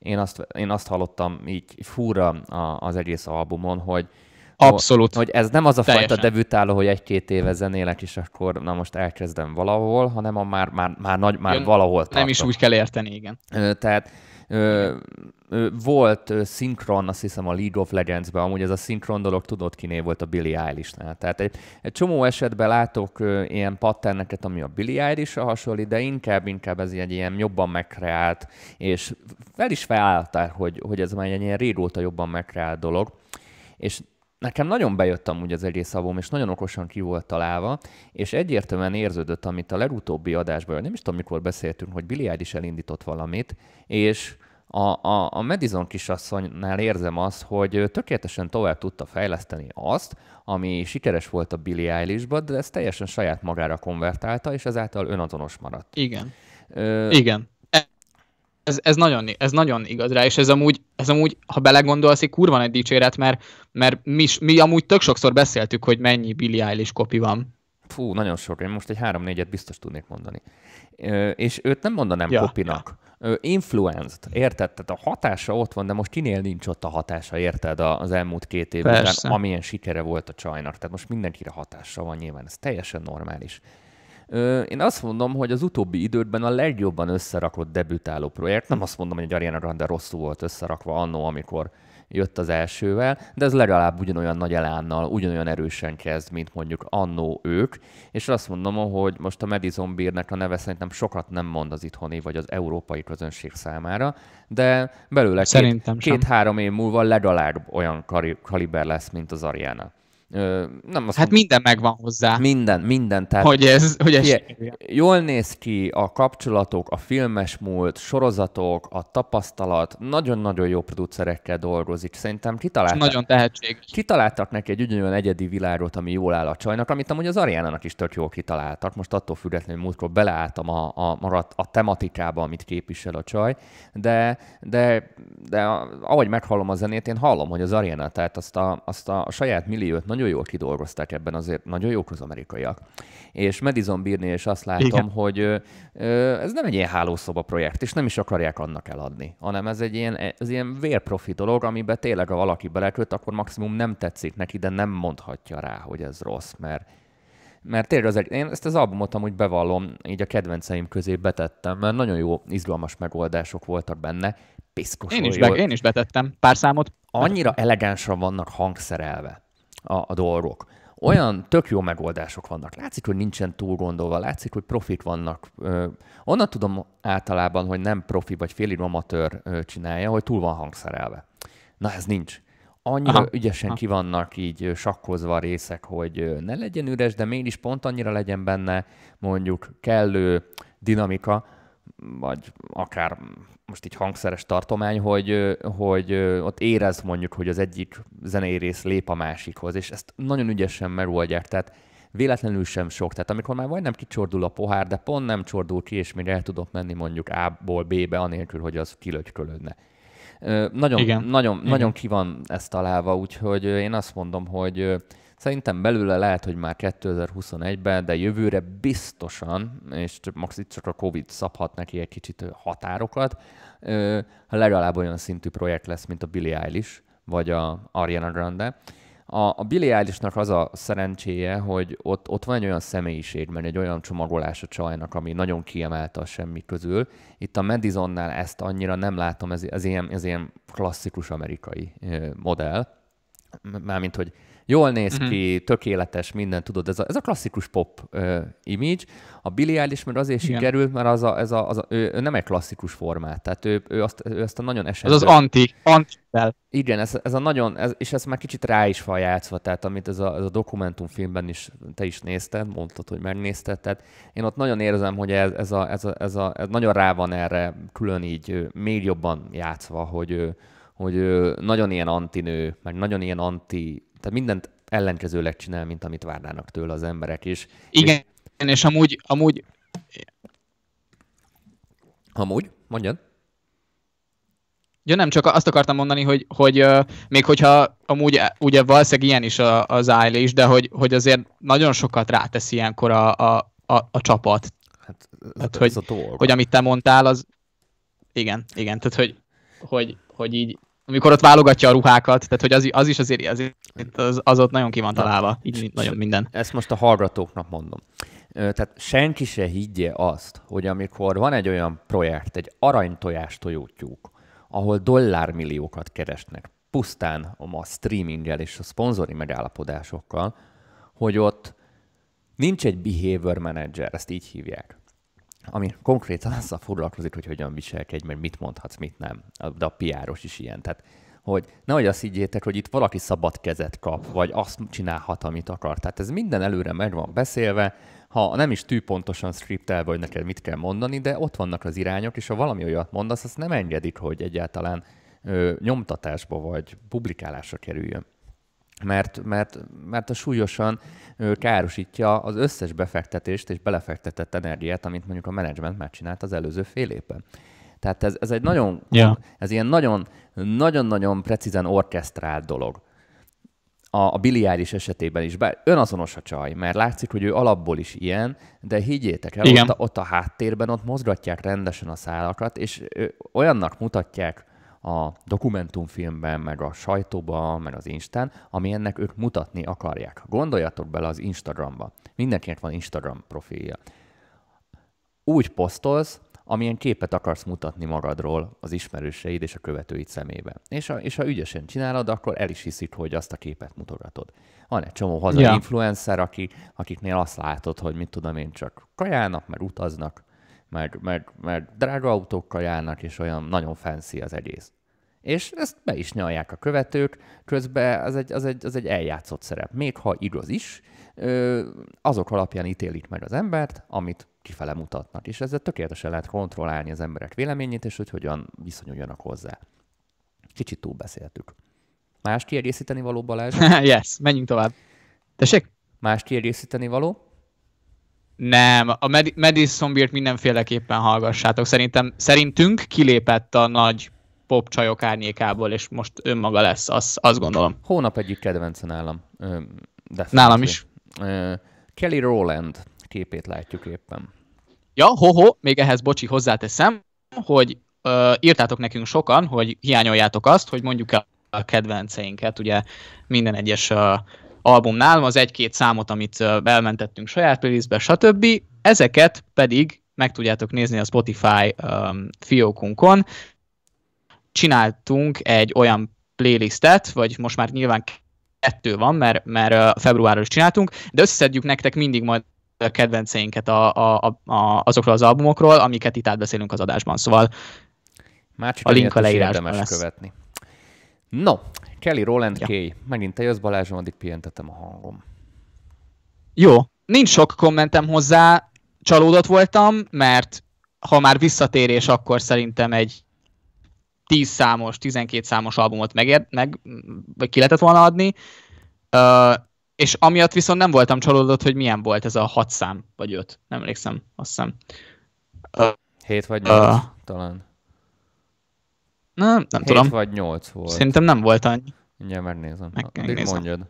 én azt, én azt hallottam így fúra az egész albumon, hogy Abszolút. Hogy ez nem az a Teljesen. fajta debütáló, hogy egy-két éve zenélek, és akkor na most elkezdem valahol, hanem a már, már, már, nagy, már Jön, valahol tartok. Nem is úgy kell érteni, igen. Tehát Volt szinkron, azt hiszem a League of Legends-ben, amúgy ez a szinkron dolog tudod kiné volt a Billie Eilish-nál. Tehát egy, egy csomó esetben látok ilyen patterneket, ami a Billie eilish hasonlít, de inkább, inkább ez egy ilyen jobban megkreált, és fel is felálltál, hogy, hogy ez már egy ilyen régóta jobban megkreált dolog. És nekem nagyon bejött amúgy az egész album, és nagyon okosan ki volt találva, és egyértelműen érződött, amit a legutóbbi adásban, nem is tudom, mikor beszéltünk, hogy Billy is elindított valamit, és a, a, a Madison kisasszonynál érzem azt, hogy tökéletesen tovább tudta fejleszteni azt, ami sikeres volt a Billie eilish de ezt teljesen saját magára konvertálta, és ezáltal önazonos maradt. Igen. Ö, Igen ez, ez, nagyon, ez nagyon igaz rá, és ez amúgy, ez amúgy ha belegondolsz, egy kurva egy dicséret, mert, mert mi, mi amúgy tök sokszor beszéltük, hogy mennyi Billie Eilish kopi van. Fú, nagyon sok. Én most egy három-négyet biztos tudnék mondani. Ö, és őt nem mondanám ja, kopinak. Ja. Influenced, érted? Tehát a hatása ott van, de most kinél nincs ott a hatása, érted? Az elmúlt két év Persze. után, amilyen sikere volt a csajnak. Tehát most mindenkire hatása van nyilván, ez teljesen normális. Én azt mondom, hogy az utóbbi időkben a legjobban összerakott debütáló projekt, nem azt mondom, hogy Ariana Grande rosszul volt összerakva annó, amikor jött az elsővel, de ez legalább ugyanolyan nagy elánnal, ugyanolyan erősen kezd, mint mondjuk annó ők, és azt mondom, hogy most a Madison Beernek a neve szerintem sokat nem mond az itthoni vagy az európai közönség számára, de belőle két-három két, év múlva legalább olyan kaliber lesz, mint az Ariana. Ö, nem azt hát mondom, minden megvan hozzá. Minden, minden. Tehát hogy ez, hogy ez ilyen, jól néz ki a kapcsolatok, a filmes múlt, sorozatok, a tapasztalat, nagyon-nagyon jó producerekkel dolgozik. Szerintem kitaláltak, nagyon tehetséges. Kitaláltak neki egy ugyanolyan egyedi világot, ami jól áll a csajnak, amit amúgy az Ariánának is tök jól kitaláltak. Most attól függetlenül múltkor beleálltam a, a, a, a tematikába, amit képvisel a csaj, de, de, de ahogy meghallom a zenét, én hallom, hogy az Ariana, tehát azt a, azt a saját milliót nagyon nagyon jól kidolgozták ebben, azért nagyon jók az amerikaiak. És Madison Beernél is azt látom, Igen. hogy ez nem egy ilyen hálószoba projekt, és nem is akarják annak eladni, hanem ez egy ilyen, ez ilyen vérprofi dolog, amiben tényleg, ha valaki beleköt, akkor maximum nem tetszik neki, de nem mondhatja rá, hogy ez rossz, mert mert tényleg az, én ezt az albumot amúgy bevallom, így a kedvenceim közé betettem, mert nagyon jó, izgalmas megoldások voltak benne. Piszkos én is, be, én is betettem pár számot. Annyira elegánsan vannak hangszerelve a, a dolgok. Olyan tök jó megoldások vannak. Látszik, hogy nincsen túl gondolva, látszik, hogy profik vannak. Ö, onnan tudom általában, hogy nem profi vagy félig amatőr ö, csinálja, hogy túl van hangszerelve. Na ez nincs annyira Aha. ügyesen Aha. ki vannak így sakkozva a részek, hogy ne legyen üres, de mégis pont annyira legyen benne mondjuk kellő dinamika, vagy akár most így hangszeres tartomány, hogy, hogy ott érez mondjuk, hogy az egyik zenei rész lép a másikhoz, és ezt nagyon ügyesen megoldják, tehát véletlenül sem sok. Tehát amikor már majdnem kicsordul a pohár, de pont nem csordul ki, és még el tudok menni mondjuk A-ból B-be, anélkül, hogy az kilögykölődne. Nagyon, Igen. nagyon, Igen. nagyon ki van ezt találva, úgyhogy én azt mondom, hogy Szerintem belőle lehet, hogy már 2021-ben, de jövőre biztosan, és max itt csak a Covid szabhat neki egy kicsit határokat, legalább olyan szintű projekt lesz, mint a Billie Eilish, vagy a Ariana Grande. A, a Billie Eilishnak az a szerencséje, hogy ott, ott van egy olyan személyiség, mert egy olyan csomagolás a csajnak, ami nagyon kiemelte a semmi közül. Itt a Madisonnál ezt annyira nem látom, ez, ez, ilyen, ez ilyen klasszikus amerikai modell. Mármint, hogy jól néz uh-huh. ki, tökéletes, minden, tudod, ez a, ez a klasszikus pop uh, image. A Billie Eilish mert azért Igen. sikerült, mert az a, ez a, az a, ő, ő, nem egy klasszikus formát, tehát ő, ő, azt, ő azt a nagyon esetben... Ez az anti, anti Igen, ez, ez a nagyon, ez, és ez már kicsit rá is van játszva, tehát amit ez a, ez a dokumentumfilmben is te is nézted, mondtad, hogy megnézted, tehát én ott nagyon érzem, hogy ez, ez, a, ez, a, ez, a, ez nagyon rá van erre külön így még jobban játszva, hogy, hogy nagyon ilyen antinő, meg nagyon ilyen anti tehát mindent ellenkezőleg csinál, mint amit várnának tőle az emberek is. Igen, és, és amúgy, amúgy... Amúgy? Mondjad. Ja, nem, csak azt akartam mondani, hogy, hogy uh, még hogyha amúgy ugye valószínűleg ilyen is a, az is, de hogy, hogy azért nagyon sokat rátesz ilyenkor a, a, a, a csapat. Hát, hát hogy, a hogy amit te mondtál, az igen, igen, tehát hogy, hogy, hogy így amikor ott válogatja a ruhákat, tehát hogy az, az is azért, azért az, az ott nagyon ki van találva, így nagyon minden. Ezt most a hallgatóknak mondom. Tehát senki se higgye azt, hogy amikor van egy olyan projekt, egy aranytojás tojótyúk, ahol dollármilliókat keresnek, pusztán a streaminggel és a szponzori megállapodásokkal, hogy ott nincs egy behavior manager, ezt így hívják, ami konkrétan azzal foglalkozik, hogy hogyan viselkedj, mert mit mondhatsz, mit nem. De a piáros is ilyen. Tehát, hogy nehogy azt higgyétek, hogy itt valaki szabad kezet kap, vagy azt csinálhat, amit akar. Tehát ez minden előre meg van beszélve, ha nem is tűpontosan scriptelve, hogy neked mit kell mondani, de ott vannak az irányok, és ha valami olyat mondasz, azt nem engedik, hogy egyáltalán ö, nyomtatásba vagy publikálásra kerüljön mert, mert, mert a súlyosan károsítja az összes befektetést és belefektetett energiát, amit mondjuk a menedzsment megcsinált az előző fél évben. Tehát ez, ez egy nagyon, yeah. ez ilyen nagyon, nagyon-nagyon precízen orkesztrált dolog. A, a biliáris esetében is, bár önazonos a csaj, mert látszik, hogy ő alapból is ilyen, de higgyétek el, ott a, ott a háttérben ott mozgatják rendesen a szálakat, és olyannak mutatják a dokumentumfilmben, meg a sajtóban, meg az Instán, ami ennek ők mutatni akarják. Gondoljatok bele az Instagramba. Mindenkinek van Instagram profilja. Úgy posztolsz, amilyen képet akarsz mutatni magadról az ismerőseid és a követőid szemébe. És, a, és ha ügyesen csinálod, akkor el is hiszik, hogy azt a képet mutogatod. Van egy csomó hazai yeah. influencer, aki, akiknél azt látod, hogy mit tudom én, csak kajálnak, meg utaznak, meg, meg, meg drága autókkal járnak, és olyan nagyon fancy az egész. És ezt be is nyalják a követők, közben az egy, az egy, az egy eljátszott szerep. Még ha igaz is, azok alapján ítélik meg az embert, amit kifele mutatnak. És ezzel tökéletesen lehet kontrollálni az emberek véleményét, és hogy hogyan viszonyuljanak hozzá. Kicsit túl beszéltük. Más kiegészíteni való, Balázs? yes, menjünk tovább. Tessék? Más kiegészíteni való? Nem, a Mad- Madison Beer mindenféleképpen hallgassátok. Szerintem, szerintünk kilépett a nagy popcsajok árnyékából, és most önmaga lesz, azt, azt gondolom. Hónap egyik kedvence nálam. Nálam is. Kelly Rowland képét látjuk éppen. Ja, ho-ho, még ehhez bocsi hozzáteszem, hogy uh, írtátok nekünk sokan, hogy hiányoljátok azt, hogy mondjuk el a kedvenceinket, ugye minden egyes uh, albumnál, az egy-két számot, amit elmentettünk saját playlistbe, stb. Ezeket pedig meg tudjátok nézni a Spotify um, fiókunkon. Csináltunk egy olyan playlistet, vagy most már nyilván kettő van, mert, mert februárról is csináltunk, de összeszedjük nektek mindig majd a kedvenceinket a, a, a, azokról az albumokról, amiket itt átbeszélünk az adásban. Szóval Már a link a leírásban lesz. követni. No, Kelly Roland ja. Kay. Megint te jössz Balázsom, addig pihentetem a hangom. Jó, nincs sok kommentem hozzá, csalódott voltam, mert ha már visszatérés, akkor szerintem egy 10 számos, 12 számos albumot megér, meg, vagy ki lehetett volna adni. Uh, és amiatt viszont nem voltam csalódott, hogy milyen volt ez a 6 szám, vagy 5. Nem emlékszem, azt hiszem. Uh, 7 vagy 8 uh, talán. Nem, nem 7 tudom. vagy 8 volt. Szerintem nem volt annyi. Mindjárt megnézem. Meg, megnézem. mondjad.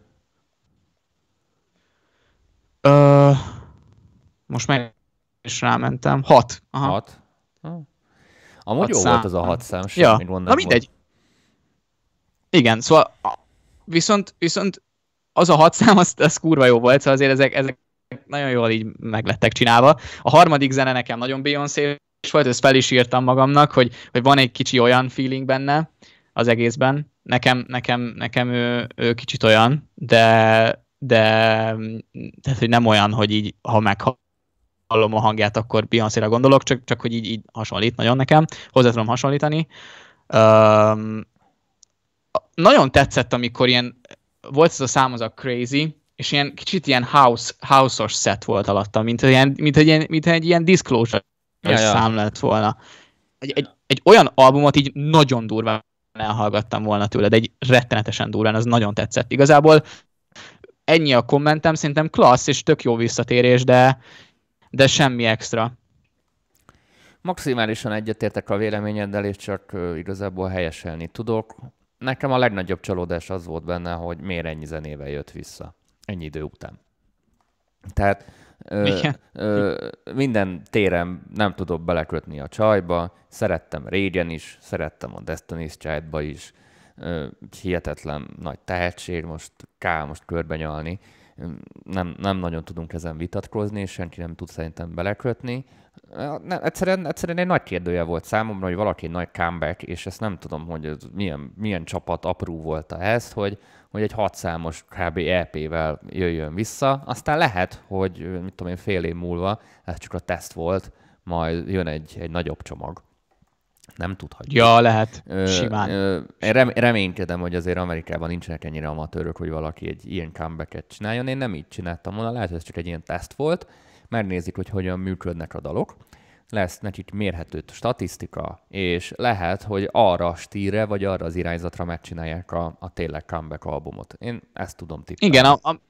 Uh, most meg is rámentem. 6. 6? Amúgy jó szám. volt az a hat szám, ja. Na mindegy. Volt. Igen, szóval viszont, viszont az a hat szám, az, az kurva jó volt, szóval azért ezek, ezek nagyon jól így meglettek csinálva. A harmadik zene nekem nagyon Beyoncé volt, ezt fel is írtam magamnak, hogy, hogy van egy kicsi olyan feeling benne az egészben. Nekem, nekem, nekem ő, ő kicsit olyan, de, de tehát, hogy nem olyan, hogy így, ha meghal hallom a hangját, akkor Beyoncé-ra gondolok, csak, csak hogy így, így hasonlít nagyon nekem, hozzá tudom hasonlítani. Um, nagyon tetszett, amikor ilyen, volt ez a szám, az a Crazy, és ilyen kicsit ilyen house, house-os set volt alatta, mint, ilyen, mint, egy, ilyen, mint egy ilyen disclosure ja, szám lett volna. Egy, egy, egy olyan albumot így nagyon durván elhallgattam volna tőle, de egy rettenetesen durván, az nagyon tetszett. Igazából ennyi a kommentem, szerintem klassz és tök jó visszatérés, de de semmi extra. Maximálisan egyetértek a véleményeddel, és csak igazából helyeselni tudok. Nekem a legnagyobb csalódás az volt benne, hogy miért ennyi zenével jött vissza. Ennyi idő után. Tehát ö, ö, minden téren nem tudok belekötni a csajba. Szerettem régen is, szerettem a Destiny's Child-ba is. Ö, hihetetlen nagy tehetség, most kell most körbenyalni nem, nem nagyon tudunk ezen vitatkozni, és senki nem tud szerintem belekötni. Ne, egyszerűen, egyszerűen egy nagy kérdője volt számomra, hogy valaki nagy comeback, és ezt nem tudom, hogy ez milyen, milyen csapat apró volt ez, hogy, hogy egy hatszámos kb. EP-vel jöjjön vissza. Aztán lehet, hogy mit tudom én, fél év múlva, ez csak a teszt volt, majd jön egy, egy nagyobb csomag nem tudhatjuk. Ja, lehet. Ö, Simán. Ö, rem, reménykedem, hogy azért Amerikában nincsenek ennyire amatőrök, hogy valaki egy ilyen comebacket csináljon. Én nem így csináltam volna, lehet, hogy ez csak egy ilyen teszt volt. Megnézik, hogy hogyan működnek a dalok. Lesz nekik mérhető statisztika, és lehet, hogy arra a stíre, vagy arra az irányzatra megcsinálják a, a tényleg comeback albumot. Én ezt tudom tippelni. Igen, a, a,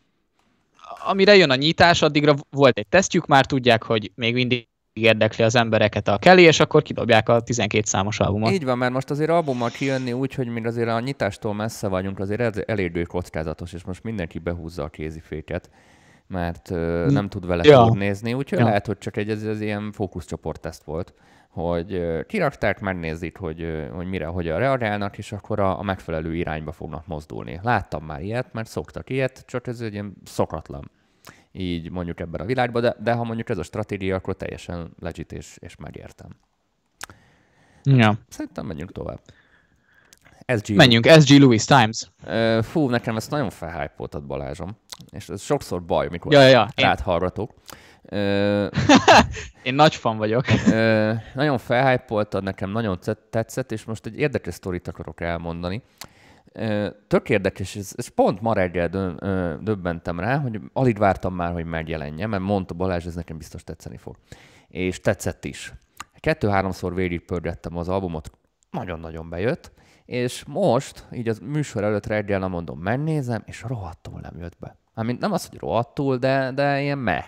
amire jön a nyitás, addigra volt egy tesztjük, már tudják, hogy még mindig érdekli az embereket a Kelly, és akkor kidobják a 12 számos albumot. Így van, mert most azért albummal kijönni úgy, hogy még azért a nyitástól messze vagyunk, azért eléggé kockázatos, és most mindenki behúzza a kéziféket, mert uh, nem tud vele ja. nézni, úgyhogy ja. lehet, hogy csak egy ez, ez ilyen fókuszcsoportteszt volt, hogy uh, kirakták, megnézik, hogy, uh, hogy mire, hogyan reagálnak, és akkor a, a megfelelő irányba fognak mozdulni. Láttam már ilyet, mert szoktak ilyet, csak ez egy ilyen szokatlan így mondjuk ebben a világban, de, de ha mondjuk ez a stratégia, akkor teljesen legit és, és megértem. Ja. Szerintem menjünk tovább. SG. Menjünk, SG Louis Times. Fú, nekem ezt nagyon felhájpoltad Balázsom, és ez sokszor baj, mikor ja, ja, rád Én... hallgatok. Én nagy fan vagyok. uh, nagyon felhájpoltad, nekem nagyon tetszett, és most egy érdekes sztorit akarok elmondani. Tök érdekes, és, és pont ma reggel döbbentem rá, hogy alig vártam már, hogy megjelenjen, mert mondta Balázs, ez nekem biztos tetszeni fog. És tetszett is. Kettő-háromszor végigpörgettem az albumot, nagyon-nagyon bejött, és most, így az műsor előtt reggel, mondom, megnézem, és rohadtul nem jött be. Mármint nem az, hogy rohadtul, de, de ilyen meh,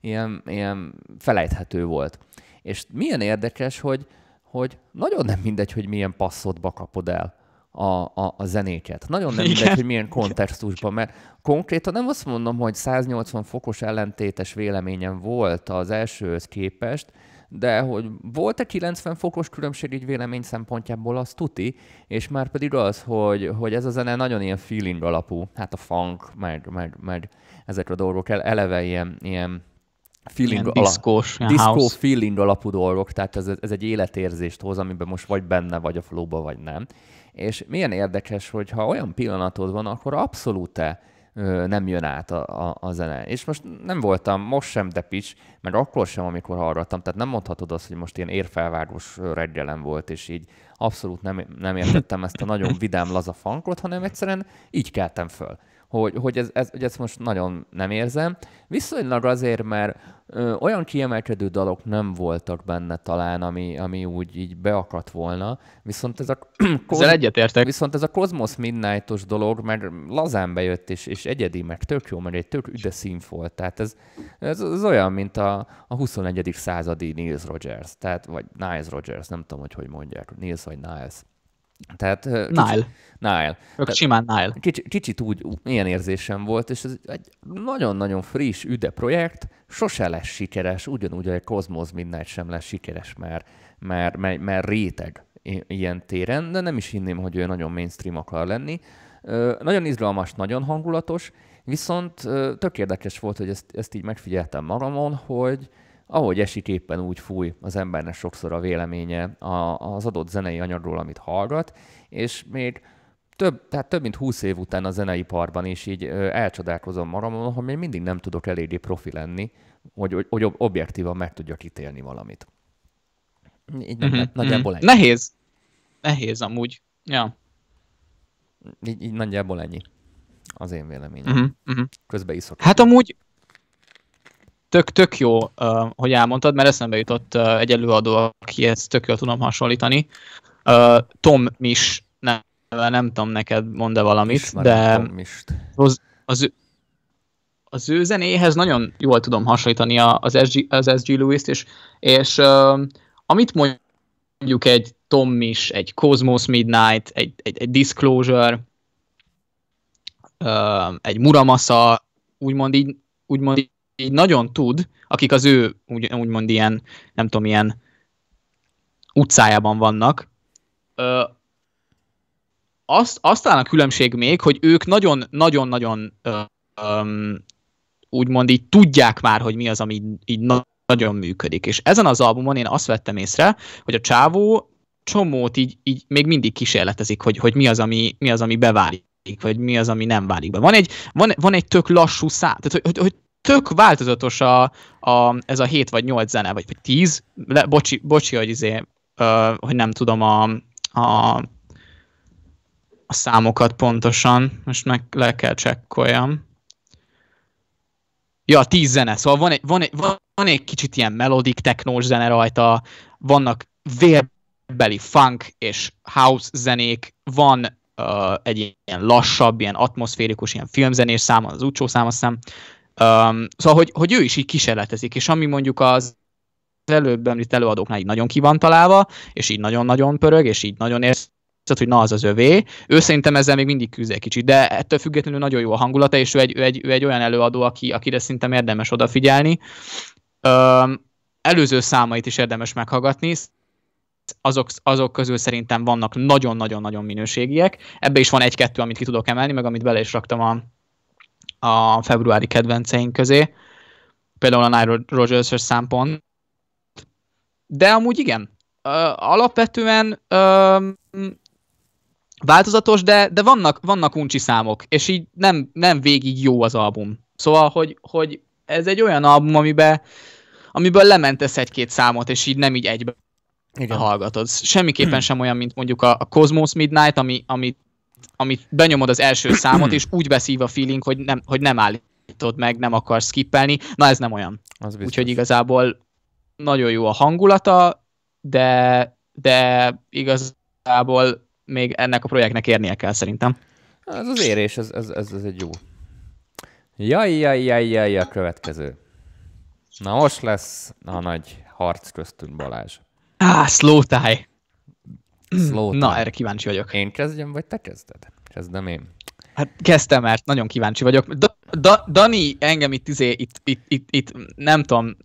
ilyen, ilyen felejthető volt. És milyen érdekes, hogy, hogy nagyon nem mindegy, hogy milyen passzodba kapod el a, a, a zenéket. Nagyon nem mindegy, hogy milyen kontextusban, mert konkrétan nem azt mondom, hogy 180 fokos ellentétes véleményem volt az elsőhöz képest, de hogy volt egy 90 fokos különbség így vélemény szempontjából, az tuti, és már pedig az, hogy, hogy ez a zene nagyon ilyen feeling alapú, hát a funk, meg, meg, meg ezek a dolgok eleve ilyen, ilyen feeling ala- diszkós, diszkó feeling alapú dolgok, tehát ez, ez egy életérzést hoz, amiben most vagy benne, vagy a flóba, vagy nem. És milyen érdekes, hogy ha olyan pillanatod van, akkor abszolút nem jön át a, a, a zene. És most nem voltam most sem depics, mert akkor sem, amikor hallgattam, tehát nem mondhatod azt, hogy most ilyen érfelvágós reggelem volt, és így abszolút nem, nem értettem ezt a nagyon vidám laza funkot, hanem egyszerűen így keltem föl hogy, hogy, ez, ez, hogy ezt most nagyon nem érzem. Viszonylag azért, mert ö, olyan kiemelkedő dalok nem voltak benne talán, ami, ami úgy így beakadt volna, viszont ez a... Ezzel egyetértek. Viszont ez a Cosmos Midnight-os dolog, mert lazán bejött, és, és egyedi, meg tök jó, mert egy tök üde volt. Tehát ez, ez, ez olyan, mint a, a 21. századi Niles Rogers, tehát, vagy Niles Rogers, nem tudom, hogy hogy mondják, Niles vagy Niles. Tehát, Nile. Nile. Tehát, simán Nile. Kicsit, kicsit úgy, ilyen érzésem volt, és ez egy nagyon-nagyon friss, üde projekt, sose lesz sikeres, ugyanúgy, hogy a Cosmos Midnight sem lesz sikeres, mert, mert, mert, mert réteg ilyen téren, de nem is hinném, hogy ő nagyon mainstream akar lenni. Nagyon izgalmas, nagyon hangulatos, viszont tök érdekes volt, hogy ezt, ezt így megfigyeltem magamon, hogy, ahogy esik éppen úgy fúj az embernek sokszor a véleménye az adott zenei anyagról, amit hallgat, és még több, tehát több mint húsz év után a zeneiparban is így elcsodálkozom magamon, hogy még mindig nem tudok eléggé profi lenni, hogy, hogy objektívan meg tudjak ítélni valamit. Így uh-huh, nagyjából uh-huh. ennyi. Nehéz. Nehéz amúgy. Ja. Így, így nagyjából ennyi az én véleményem. Uh-huh, uh-huh. Közben iszok. Hát amúgy tök, tök jó, uh, hogy elmondtad, mert eszembe jutott uh, egy előadó, aki ezt tök jól tudom hasonlítani. Uh, Tom Mis, nem, nem tudom neked mond-e valamit, Ismerem de az, az, az ő zenéhez nagyon jól tudom hasonlítani az SG, az SG Lewis-t, és, és uh, amit mondjuk egy Tom Mis, egy Cosmos Midnight, egy, egy, egy Disclosure, uh, egy Muramasa, úgymond így, úgymond így így nagyon tud, akik az ő úgy, úgymond ilyen, nem tudom, ilyen utcájában vannak, ö, azt, azt talán a különbség még, hogy ők nagyon-nagyon-nagyon úgymond így tudják már, hogy mi az, ami így, így nagyon működik. És ezen az albumon én azt vettem észre, hogy a csávó csomót így, így még mindig kísérletezik, hogy, hogy mi, az, ami, mi az, ami beválik, vagy mi az, ami nem válik be. Van egy, van, van egy tök lassú szám, tehát hogy, hogy, hogy tök változatos a, a, ez a 7 vagy 8 zene, vagy, vagy 10. Le, bocsi, bocsi, hogy, izé, uh, hogy nem tudom a, a, a számokat pontosan. Most meg le kell csekkoljam. Ja, 10 zene. Szóval van egy, van egy, van, egy kicsit ilyen melodic technós zene rajta, vannak vérbeli funk és house zenék, van uh, egy ilyen lassabb, ilyen atmoszférikus, ilyen filmzenés szám, az utcsó szám, azt hiszem, Um, szóval, hogy, hogy ő is így kísérletezik, és ami mondjuk az előbb említ előadóknál így nagyon ki van és így nagyon-nagyon pörög, és így nagyon érzed, hogy na az az övé. Ő szerintem ezzel még mindig küzd egy kicsit, de ettől függetlenül nagyon jó a hangulata, és ő egy, ő egy, ő egy olyan előadó, aki, akire szerintem érdemes odafigyelni. Um, előző számait is érdemes meghallgatni, azok, azok közül szerintem vannak nagyon-nagyon-nagyon minőségiek. Ebbe is van egy-kettő, amit ki tudok emelni, meg amit bele is raktam a, a februári kedvenceink közé, például a Nile Rogers-es számpont. De amúgy igen, alapvetően változatos, de, de vannak, vannak uncsi számok, és így nem, nem végig jó az album. Szóval, hogy, hogy ez egy olyan album, amiben, amiből lementesz egy-két számot, és így nem így egybe igen. hallgatod. Semmiképpen sem olyan, mint mondjuk a, a Cosmos Midnight, ami, ami amit benyomod az első számot, és úgy beszív a feeling, hogy nem, hogy nem állítod meg, nem akarsz skippelni. Na ez nem olyan. Úgyhogy igazából nagyon jó a hangulata, de, de igazából még ennek a projektnek érnie kell szerintem. Ez az érés, ez, ez, ez, ez egy jó. Jaj, jaj, jaj, jaj, a következő. Na most lesz a nagy harc köztünk, Balázs. Á, slow tie. Slow Na, erre kíváncsi vagyok. Én kezdjem, vagy te kezded? Kezdem én. Hát kezdtem, mert nagyon kíváncsi vagyok. Da, da, Dani engem itt, izé, itt, itt, itt, itt, nem tudom,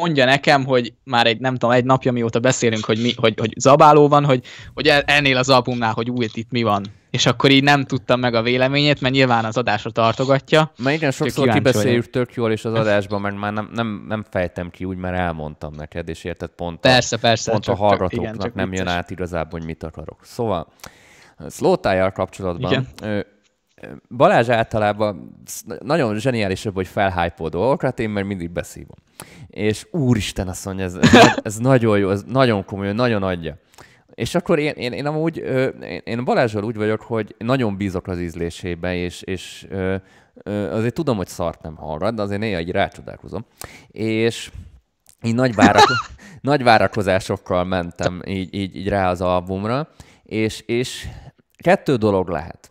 mondja nekem, hogy már egy, nem tudom, egy napja mióta beszélünk, hogy, mi, hogy, hogy zabáló van, hogy, hogy ennél az albumnál, hogy új, itt mi van. És akkor így nem tudtam meg a véleményét, mert nyilván az adásra tartogatja. Mert igen, sokszor kibeszéljük tök jól, és az adásban meg már nem, nem, nem fejtem ki, úgy már elmondtam neked, és érted pont persze, a, persze, pont a hallgatóknak igen, nem jön át igazából, hogy mit akarok. Szóval, slow kapcsolatban, igen. Balázs általában nagyon zseniális, hogy felhájpol dolgokat, én mert mindig beszívom. És úristen, azt mondja, ez, ez, nagyon jó, ez nagyon komoly, nagyon adja. És akkor én, én, én amúgy, én Balázsral úgy vagyok, hogy nagyon bízok az ízlésébe, és, és azért tudom, hogy szart nem hallgat, de azért néha így rácsodálkozom. És így nagy, várak, nagy várakozásokkal mentem így, így, így rá az albumra, és, és kettő dolog lehet.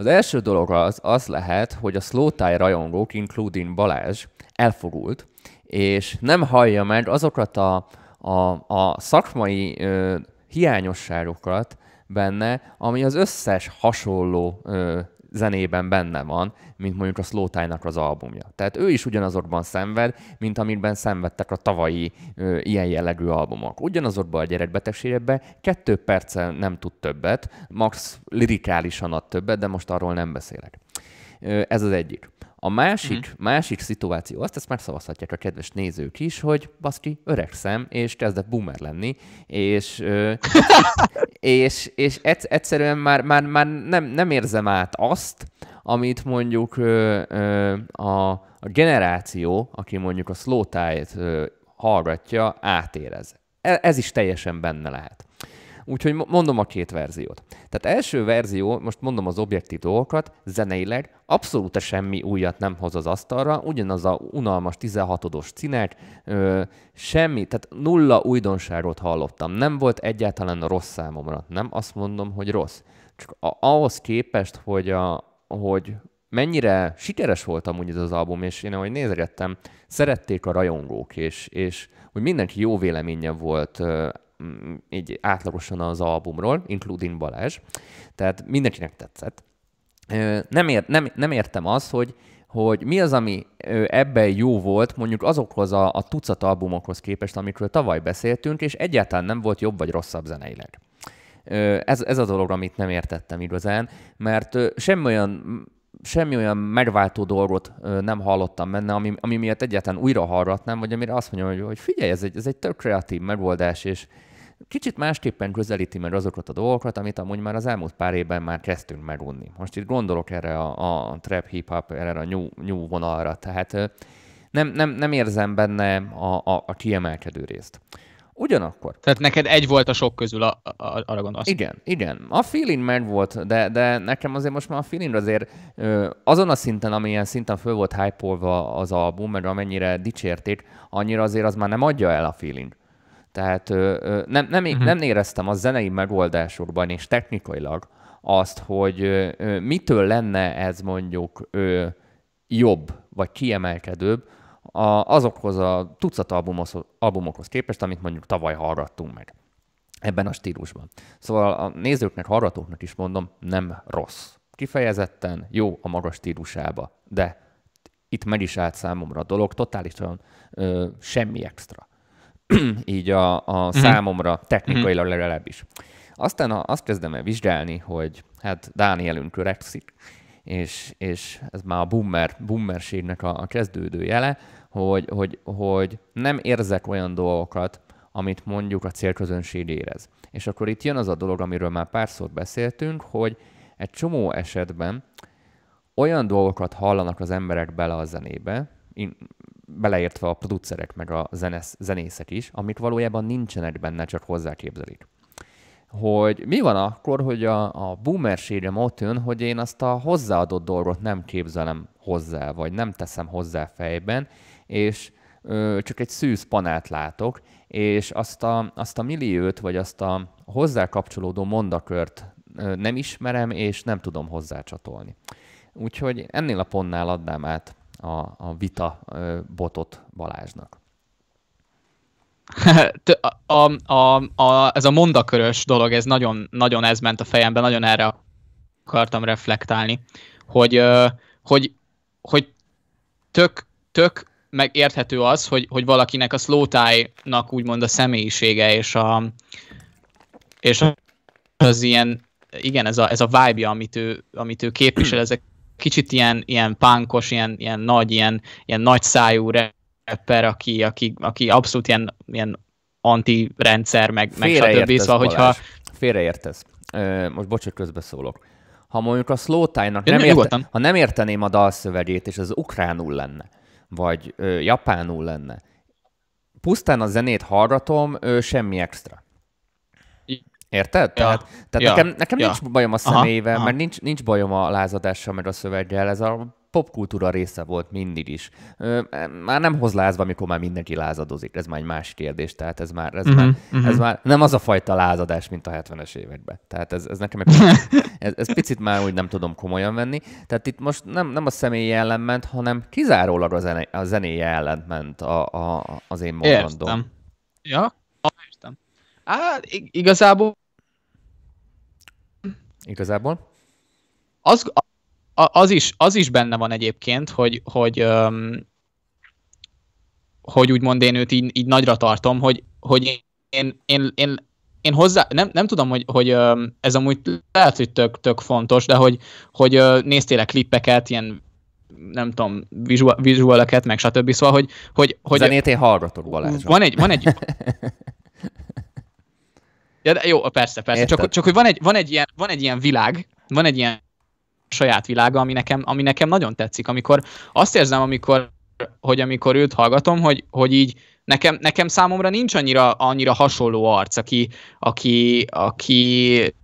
Az első dolog az, az lehet, hogy a Slow Tie rajongók, including Balázs, elfogult, és nem hallja meg azokat a, a, a szakmai ö, hiányosságokat benne, ami az összes hasonló ö, zenében benne van, mint mondjuk a Slow Tie-nak az albumja. Tehát ő is ugyanazokban szenved, mint amiben szenvedtek a tavalyi ö, ilyen jellegű albumok. Ugyanazokban a gyerekbetegségekben kettő perccel nem tud többet, max lirikálisan ad többet, de most arról nem beszélek. Ö, ez az egyik. A másik, mm. másik szituáció, azt ezt már szavazhatják a kedves nézők is, hogy baszki, öregszem, és kezdek boomer lenni, és, és, és egyszerűen már, már, már nem, nem érzem át azt, amit mondjuk a, a generáció, aki mondjuk a slow tie-t hallgatja, átérez. E, ez is teljesen benne lehet. Úgyhogy mondom a két verziót. Tehát első verzió, most mondom az objektív dolgokat, zeneileg abszolút semmi újat nem hoz az asztalra, ugyanaz a unalmas 16-os cinek, ö, semmi, tehát nulla újdonságot hallottam. Nem volt egyáltalán rossz számomra. Nem azt mondom, hogy rossz. Csak ahhoz képest, hogy, a, hogy mennyire sikeres volt amúgy ez az album, és én ahogy nézegettem, szerették a rajongók, és, és hogy mindenki jó véleménye volt így átlagosan az albumról, including Balázs, tehát mindenkinek tetszett. Nem, ér, nem, nem értem az, hogy, hogy mi az, ami ebben jó volt, mondjuk azokhoz a, a tucat albumokhoz képest, amikről tavaly beszéltünk, és egyáltalán nem volt jobb vagy rosszabb zeneileg. Ez, ez a dolog, amit nem értettem igazán, mert semmi olyan semmi olyan megváltó dolgot nem hallottam benne, ami, ami miatt egyáltalán újra hallgatnám, vagy amire azt mondjam, hogy, hogy figyelj, ez egy, ez egy tök kreatív megoldás, és, kicsit másképpen közelíti meg azokat a dolgokat, amit amúgy már az elmúlt pár évben már kezdtünk megunni. Most itt gondolok erre a, a trap hip-hop, erre a new, new vonalra, tehát nem, nem, nem érzem benne a, a, a kiemelkedő részt. Ugyanakkor. Tehát neked egy volt a sok közül, a, a, arra gondolsz? Igen, igen. A feeling meg volt, de, de nekem azért most már a feeling azért ö, azon a szinten, amilyen szinten föl volt hype az album, meg amennyire dicsérték, annyira azért az már nem adja el a feeling. Tehát nem, nem, uh-huh. nem éreztem a zenei megoldásokban és technikailag azt, hogy mitől lenne ez mondjuk jobb vagy kiemelkedőbb azokhoz a tucat albumokhoz képest, amit mondjuk tavaly hallgattunk meg ebben a stílusban. Szóval a nézőknek, hallgatóknak is mondom, nem rossz. Kifejezetten jó a magas stílusába, de itt meg is állt számomra a dolog, totálisan ö, semmi extra. így a, a mm-hmm. számomra technikailag mm-hmm. legalábbis. Aztán azt kezdem el vizsgálni, hogy hát Dánielünk öregszik, és, és ez már a boomer, boomerségnek a, a kezdődő jele, hogy, hogy, hogy nem érzek olyan dolgokat, amit mondjuk a célközönség érez. És akkor itt jön az a dolog, amiről már párszor beszéltünk, hogy egy csomó esetben olyan dolgokat hallanak az emberek bele a zenébe, beleértve a producerek meg a zenesz, zenészek is, amik valójában nincsenek benne, csak hozzáképzelik. Hogy mi van akkor, hogy a, a boomerségem ott jön, hogy én azt a hozzáadott dolgot nem képzelem hozzá, vagy nem teszem hozzá fejben, és ö, csak egy szűz panát látok, és azt a, azt a milliót, vagy azt a hozzá kapcsolódó mondakört ö, nem ismerem, és nem tudom hozzácsatolni. Úgyhogy ennél a pontnál adnám át a, a vita botot Balázsnak. a, a, a, ez a mondakörös dolog, ez nagyon, nagyon ez ment a fejembe, nagyon erre akartam reflektálni, hogy, hogy, hogy tök, tök meg érthető az, hogy, hogy valakinek a slow tie-nak úgymond a személyisége és a és az ilyen, igen, ez a, ez a vibe amit ő, amit ő képvisel, ezek kicsit ilyen, ilyen pánkos, ilyen, ilyen nagy, ilyen, ilyen nagy szájú rapper, aki, aki, aki abszolút ilyen, ilyen anti-rendszer, meg, meg stb. Szóval, hogyha... Félreértesz. Most bocs, hogy közbeszólok. Ha mondjuk a slow time-nak nem, érte, ha nem érteném a dalszövegét, és az ukránul lenne, vagy ö, japánul lenne, pusztán a zenét hallgatom, ö, semmi extra. Érted? Ja. Tehát, tehát ja. nekem, nekem ja. nincs bajom a személyével, aha, mert nincs, nincs bajom a lázadással, meg a szöveggel. Ez a popkultúra része volt mindig is. Ö, már nem hoz lázba, amikor már mindenki lázadozik. Ez már egy más kérdés. Tehát ez már, ez, uh-huh, már, uh-huh. ez már nem az a fajta lázadás, mint a 70-es években. Tehát ez, ez nekem egy, ez, ez picit már úgy nem tudom komolyan venni. Tehát itt most nem, nem a személyi ellen ment, hanem kizárólag a, zene, a zenéje ellen ment a, a, az én mondandóm. Értem. Ja, értem. Hát igazából igazából? Az, az, is, az is benne van egyébként, hogy, hogy, hogy úgymond én őt így, így nagyra tartom, hogy, hogy én, én, én, én hozzá, nem, nem tudom, hogy, hogy ez amúgy lehet, hogy tök, tök fontos, de hogy, hogy néztél klippeket, ilyen nem tudom, vizualeket, meg stb. Szóval, hogy... hogy, hogy Zenét én hallgatok, Balázs. Van egy, van egy, Ja, de jó, persze, persze. Csak, csak, hogy van egy, van, egy ilyen, van egy ilyen világ, van egy ilyen saját világa, ami nekem, ami nekem nagyon tetszik, amikor azt érzem, amikor, hogy amikor őt hallgatom, hogy, hogy így nekem, nekem számomra nincs annyira, annyira hasonló arc, aki, aki, aki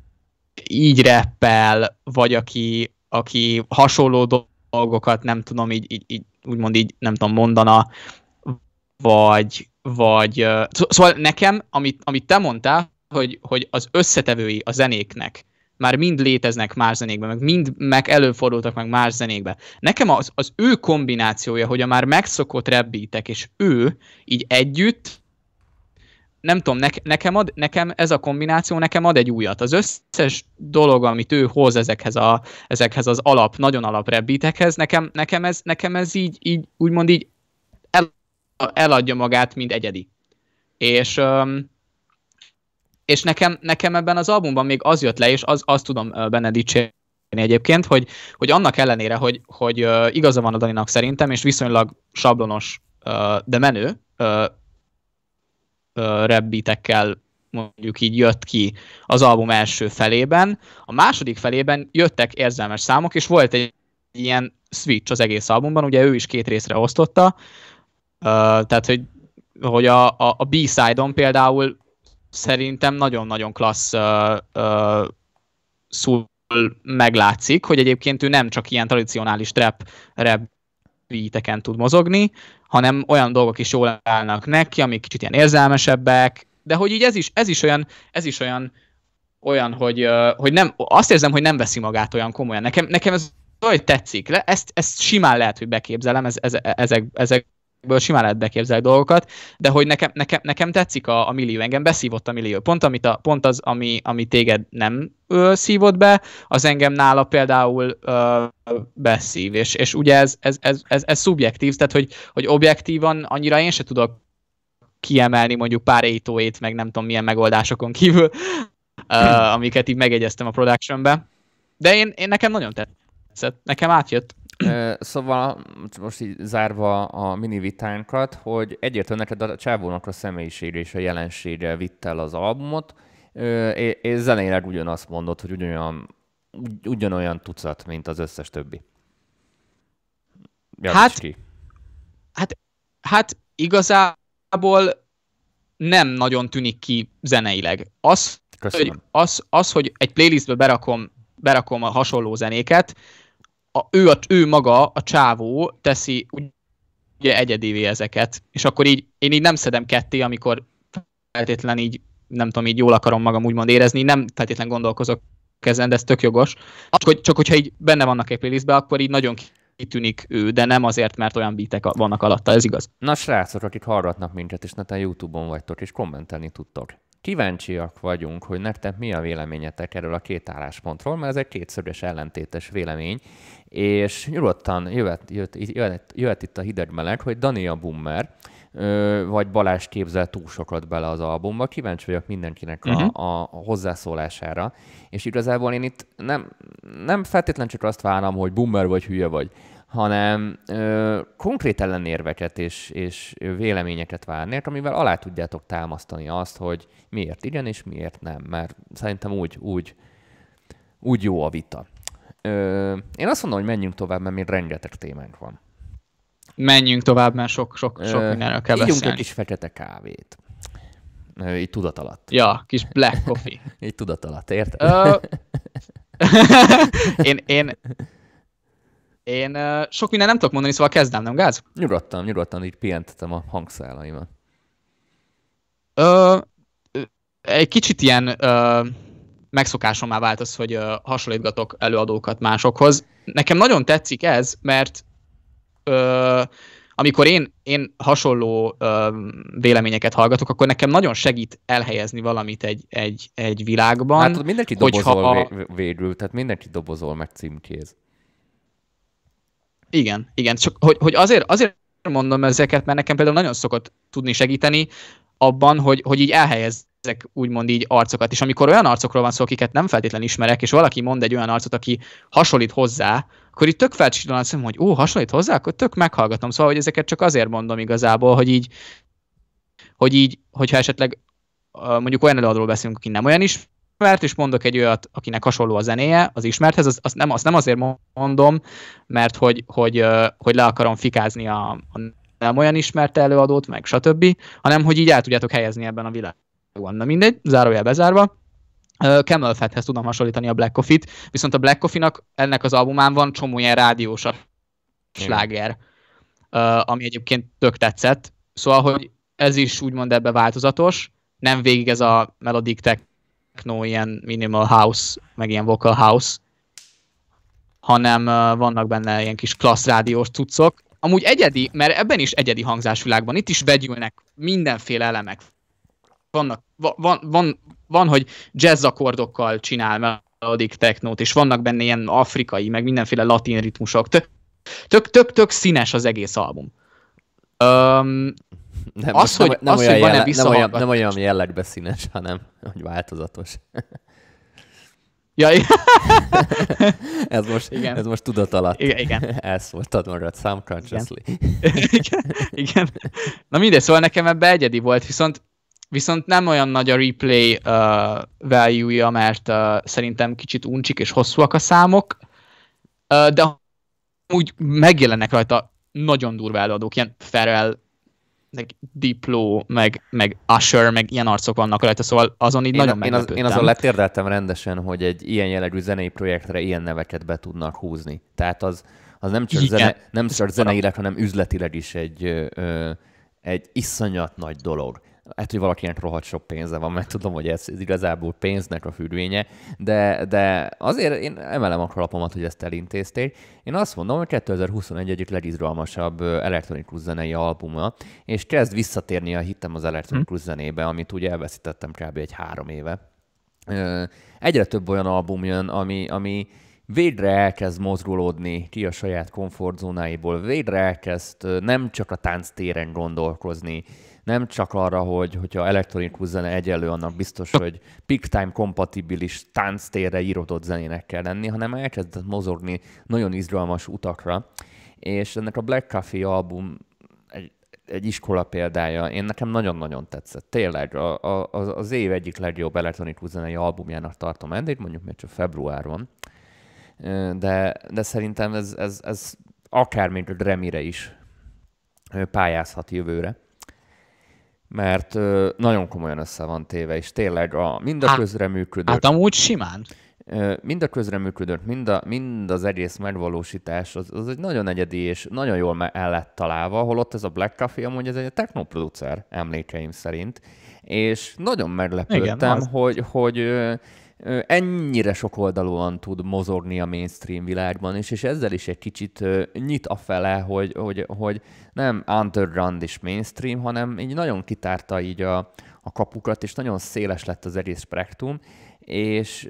így reppel, vagy aki, aki hasonló dolgokat, nem tudom, így, így, így úgymond így, nem tudom, mondana, vagy, vagy, szóval nekem, amit, amit te mondtál, hogy, hogy az összetevői a zenéknek már mind léteznek más zenékben, meg mind meg előfordultak meg más zenékben. Nekem az, az ő kombinációja, hogy a már megszokott rebbítek, és ő így együtt, nem tudom, ne, nekem, ad, nekem ez a kombináció nekem ad egy újat. Az összes dolog, amit ő hoz ezekhez, a, ezekhez az alap, nagyon alap rebbítekhez, nekem, nekem, ez, nekem ez így, így úgymond így el, eladja magát, mint egyedi. És um, és nekem, nekem ebben az albumban még az jött le, és az, azt tudom benne dicsérni egyébként, hogy, hogy annak ellenére, hogy, hogy igaza van a Daninak szerintem, és viszonylag sablonos, de menő rebbitekkel mondjuk így jött ki az album első felében. A második felében jöttek érzelmes számok, és volt egy ilyen switch az egész albumban, ugye ő is két részre osztotta, tehát hogy, hogy a, a, a B-side-on például szerintem nagyon-nagyon klassz uh, uh, szól meglátszik, hogy egyébként ő nem csak ilyen tradicionális trap, rap beateken tud mozogni, hanem olyan dolgok is jól állnak neki, amik kicsit ilyen érzelmesebbek, de hogy így ez is, ez is olyan, ez is olyan, olyan, hogy, hogy nem, azt érzem, hogy nem veszi magát olyan komolyan. Nekem, nekem ez hogy tetszik. Ezt, ezt simán lehet, hogy beképzelem, ez, ez, ezek, ezek ezekből simán lehet beképzelni dolgokat, de hogy nekem, nekem, nekem tetszik a, a millió, engem beszívott a millió. Pont, amit a, pont az, ami, ami téged nem ö, szívott be, az engem nála például ö, beszív, és, és ugye ez, ez, ez, ez, ez szubjektív, tehát hogy, hogy objektívan annyira én se tudok kiemelni mondjuk pár étóét, meg nem tudom milyen megoldásokon kívül, ö, amiket így megegyeztem a productionbe. De én, én nekem nagyon tetszett, nekem átjött. Szóval most így zárva a mini vitánkat, hogy egyértelműen neked a csávónak a személyisége és a jelensége vitt el az albumot, és zeneileg ugyanazt mondod, hogy ugyanolyan, ugyanolyan tucat, mint az összes többi. hát, ki. hát, hát igazából nem nagyon tűnik ki zeneileg. Az, hogy, az, az, hogy egy playlistbe berakom, berakom a hasonló zenéket, a, ő, a, ő maga, a csávó teszi ugye egyedivé ezeket, és akkor így én így nem szedem ketté, amikor feltétlen így nem tudom, így jól akarom magam úgymond érezni, nem feltétlen gondolkozok ezen, de ez tök jogos. Csak, hogy, csak hogyha így benne vannak egy playlistbe, akkor így nagyon kitűnik ő, de nem azért, mert olyan bitek vannak alatta, ez igaz. Na srácok, akik hallgatnak minket, és netán Youtube-on vagytok, és kommentelni tudtok. Kíváncsiak vagyunk, hogy nektek mi a véleményetek erről a két álláspontról, mert ez egy kétszörös ellentétes vélemény, és nyugodtan jöhet, jöhet, jöhet, jöhet itt a hideg meleg, hogy Dani a Bummer, vagy Balázs képzel túl sokat bele az albumba. Kíváncsi vagyok mindenkinek a, uh-huh. a, a hozzászólására. És igazából én itt nem, nem feltétlenül csak azt várom, hogy bummer vagy hülye vagy, hanem ö, konkrét ellenérveket és, és véleményeket várnék, amivel alá tudjátok támasztani azt, hogy miért igen és miért nem, mert szerintem úgy, úgy, úgy jó a vita. Ö, én azt mondom, hogy menjünk tovább, mert még rengeteg témánk van. Menjünk tovább, mert sok, sok, sok Ö, mindenről kell beszélni. egy kis fekete kávét. Ö, így tudat alatt. Ja, kis black coffee. így tudat alatt, érted? Ö... én, én, én sok minden nem tudok mondani, szóval kezdem, nem gáz? Nyugodtan, nyugodtan így pihentetem a hangszálaimat. Ö, egy kicsit ilyen ö, már vált az, hogy ö, hasonlítgatok előadókat másokhoz. Nekem nagyon tetszik ez, mert ö, amikor én, én hasonló ö, véleményeket hallgatok, akkor nekem nagyon segít elhelyezni valamit egy, egy, egy világban. Hát mindenki dobozol hogyha... végül, tehát mindenki dobozol meg címkéz. Igen, igen. Csak hogy, hogy azért, azért mondom ezeket, mert nekem például nagyon szokott tudni segíteni abban, hogy, hogy így elhelyezzek úgymond így arcokat, és amikor olyan arcokról van szó, akiket nem feltétlenül ismerek, és valaki mond egy olyan arcot, aki hasonlít hozzá, akkor itt tök felcsillan azt hogy ó, hasonlít hozzá, akkor tök meghallgatom. Szóval, hogy ezeket csak azért mondom igazából, hogy így, hogy így, hogyha esetleg mondjuk olyan előadóról beszélünk, aki nem olyan is, ismert, és mondok egy olyat, akinek hasonló a zenéje az ismerthez, az, az nem, azt nem azért mondom, mert hogy, hogy, hogy le akarom fikázni a, a nem olyan ismert előadót, meg stb., hanem hogy így el tudjátok helyezni ebben a világban. Na mindegy, zárójel bezárva. Camel Fathez tudom hasonlítani a Black Coffee-t, viszont a Black Coffee-nak ennek az albumán van csomó ilyen rádiós sláger, ami egyébként tök tetszett. Szóval, hogy ez is úgymond ebbe változatos, nem végig ez a melodic tech techno, ilyen minimal house, meg ilyen vocal house, hanem vannak benne ilyen kis klassz rádiós cuccok. Amúgy egyedi, mert ebben is egyedi hangzásvilágban, itt is begyűlnek mindenféle elemek. Vannak, van, van, van, hogy jazz akkordokkal csinál melodic technót, és vannak benne ilyen afrikai, meg mindenféle latin ritmusok. Tök, tök, tök, tök színes az egész album. Um, nem, az, hogy, nem, nem, az, olyan hogy van-e nem, olyan, nem olyan jellegbe színes, hanem hogy változatos. Ja, ez, most, igen. ez most tudat alatt. Igen, igen. Elszóltad magad subconsciously. Igen. igen. Na mindegy, szóval nekem ebbe egyedi volt, viszont viszont nem olyan nagy a replay uh, value-ja, mert uh, szerintem kicsit uncsik és hosszúak a számok, uh, de úgy megjelennek rajta nagyon durva előadók, ilyen Ferrell, meg Diplo, meg, meg Usher, meg ilyen arcok vannak rajta, szóval azon így én, nagyon én, az, én azon letérdeltem rendesen, hogy egy ilyen jellegű zenei projektre ilyen neveket be tudnak húzni. Tehát az, az nem csak, zene, nem csak zeneileg, hanem üzletileg is egy, ö, egy iszonyat nagy dolog hát, hogy valakinek rohadt sok pénze van, mert tudom, hogy ez, ez igazából pénznek a függvénye, de, de azért én emelem a kalapomat, hogy ezt elintézték. Én azt mondom, hogy 2021 egyik legizgalmasabb elektronikus zenei albuma, és kezd visszatérni a hittem az elektronikus hm. zenébe, amit ugye elveszítettem kb. egy három éve. Egyre több olyan album jön, ami, ami végre elkezd mozgolódni ki a saját komfortzónáiból, végre elkezd nem csak a tánctéren gondolkozni, nem csak arra, hogy hogyha elektronikus zene egyenlő, annak biztos, hogy peak time kompatibilis tánctérre írodott zenének kell lenni, hanem elkezdett mozogni nagyon izgalmas utakra. És ennek a Black Coffee album egy, egy iskola példája. Én nekem nagyon-nagyon tetszett. Tényleg a, a, az év egyik legjobb elektronikus zenei albumjának tartom eddig, mondjuk még csak február van. De, de szerintem ez, ez, ez akár még a Remire is pályázhat jövőre mert ö, nagyon komolyan össze van téve, és tényleg a, mind a hát, közreműködő... Hát amúgy simán. Mind a közreműködött, mind, a, mind az egész megvalósítás, az, az egy nagyon egyedi és nagyon jól el lett találva, holott ez a Black Coffee amúgy ez egy technoproducer emlékeim szerint, és nagyon meglepődtem, Igen, hogy, hogy ennyire sokoldalúan tud mozogni a mainstream világban is, és ezzel is egy kicsit nyit a fele, hogy, hogy, hogy nem underground és mainstream, hanem így nagyon kitárta így a, a kapukat, és nagyon széles lett az egész spektrum, és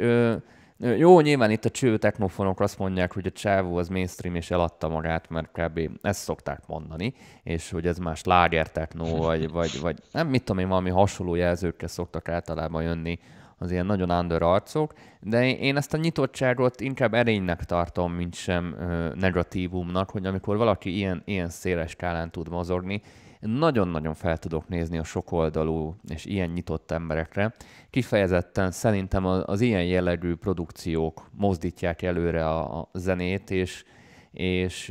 jó, nyilván itt a cső technofonok azt mondják, hogy a csávó az mainstream és eladta magát, mert kb. ezt szokták mondani, és hogy ez más láger vagy, vagy, vagy nem mit tudom én, valami hasonló jelzőkkel szoktak általában jönni az ilyen nagyon under arcok, de én ezt a nyitottságot inkább erénynek tartom, mint sem ö, negatívumnak, hogy amikor valaki ilyen, ilyen széles skálán tud mozogni, nagyon-nagyon fel tudok nézni a sokoldalú és ilyen nyitott emberekre. Kifejezetten szerintem az, ilyen jellegű produkciók mozdítják előre a, a zenét, és, és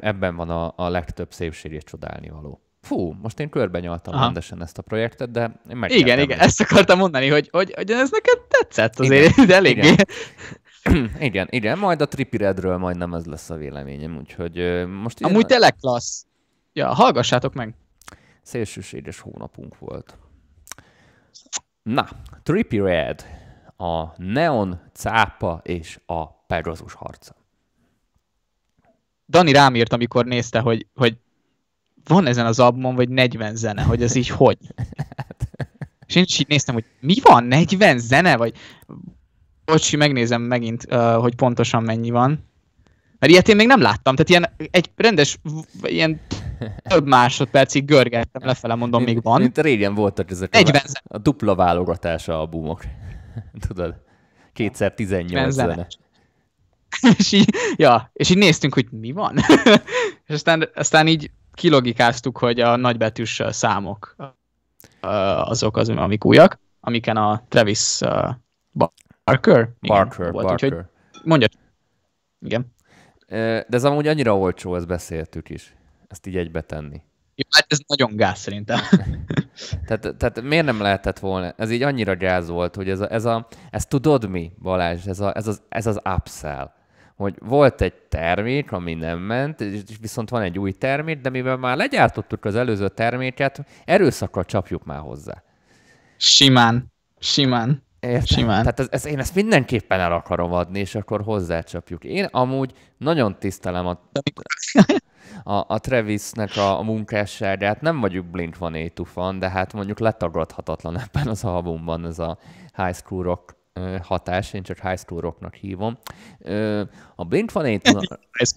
ebben van a, a legtöbb szépség és csodálni való. Fú, most én körbenyaltam Aha. rendesen ezt a projektet, de én meg Igen, igen, ezt akartam mondani, hogy, hogy, hogy ez neked tetszett azért, igen, de eléggé. Igen. igen, igen, majd a Trippy Redről majd nem ez lesz a véleményem, úgyhogy most... Amúgy ilyen... tényleg klassz. Ja, hallgassátok meg. Szélsőséges hónapunk volt. Na, Trippy Red, a Neon cápa és a Pegasus harca. Dani rám írt, amikor nézte, hogy, hogy van ezen az albumon, vagy 40 zene, hogy ez így hogy? És én is így néztem, hogy mi van, 40 zene, vagy Bocsi, megnézem megint, hogy pontosan mennyi van. Mert ilyet én még nem láttam, tehát ilyen egy rendes, ilyen több másodpercig görgettem lefele, mondom, mint, még van. Mint régen voltak ezek 40 a, a dupla válogatása albumok. Tudod? Kétszer 18 zene. és így, ja, és így néztünk, hogy mi van. és aztán, aztán így kilogikáztuk, hogy a nagybetűs számok azok az, amik újak, amiken a Travis Barker? Igen, Barker, volt, Barker. Úgyhogy mondja. Igen. De ez amúgy annyira olcsó, ezt beszéltük is. Ezt így egybe tenni. Jó, hát ez nagyon gáz szerintem. tehát, tehát miért nem lehetett volna? Ez így annyira gáz volt, hogy ez a, ez a ez tudod mi, Balázs, ez, a, ez, az, ez az upsell hogy volt egy termék, ami nem ment, és viszont van egy új termék, de mivel már legyártottuk az előző terméket, erőszakkal csapjuk már hozzá. Simán. Simán. Értem? Simán. Tehát ez, ez, én ezt mindenképpen el akarom adni, és akkor hozzácsapjuk. Én amúgy nagyon tisztelem a, a, a Travisnek a, a munkásságát. Nem vagyok Blink-182 fan, de hát mondjuk letagadhatatlan ebben az albumban ez a High School Rock hatás, én csak High School Rocknak hívom. A Blink-182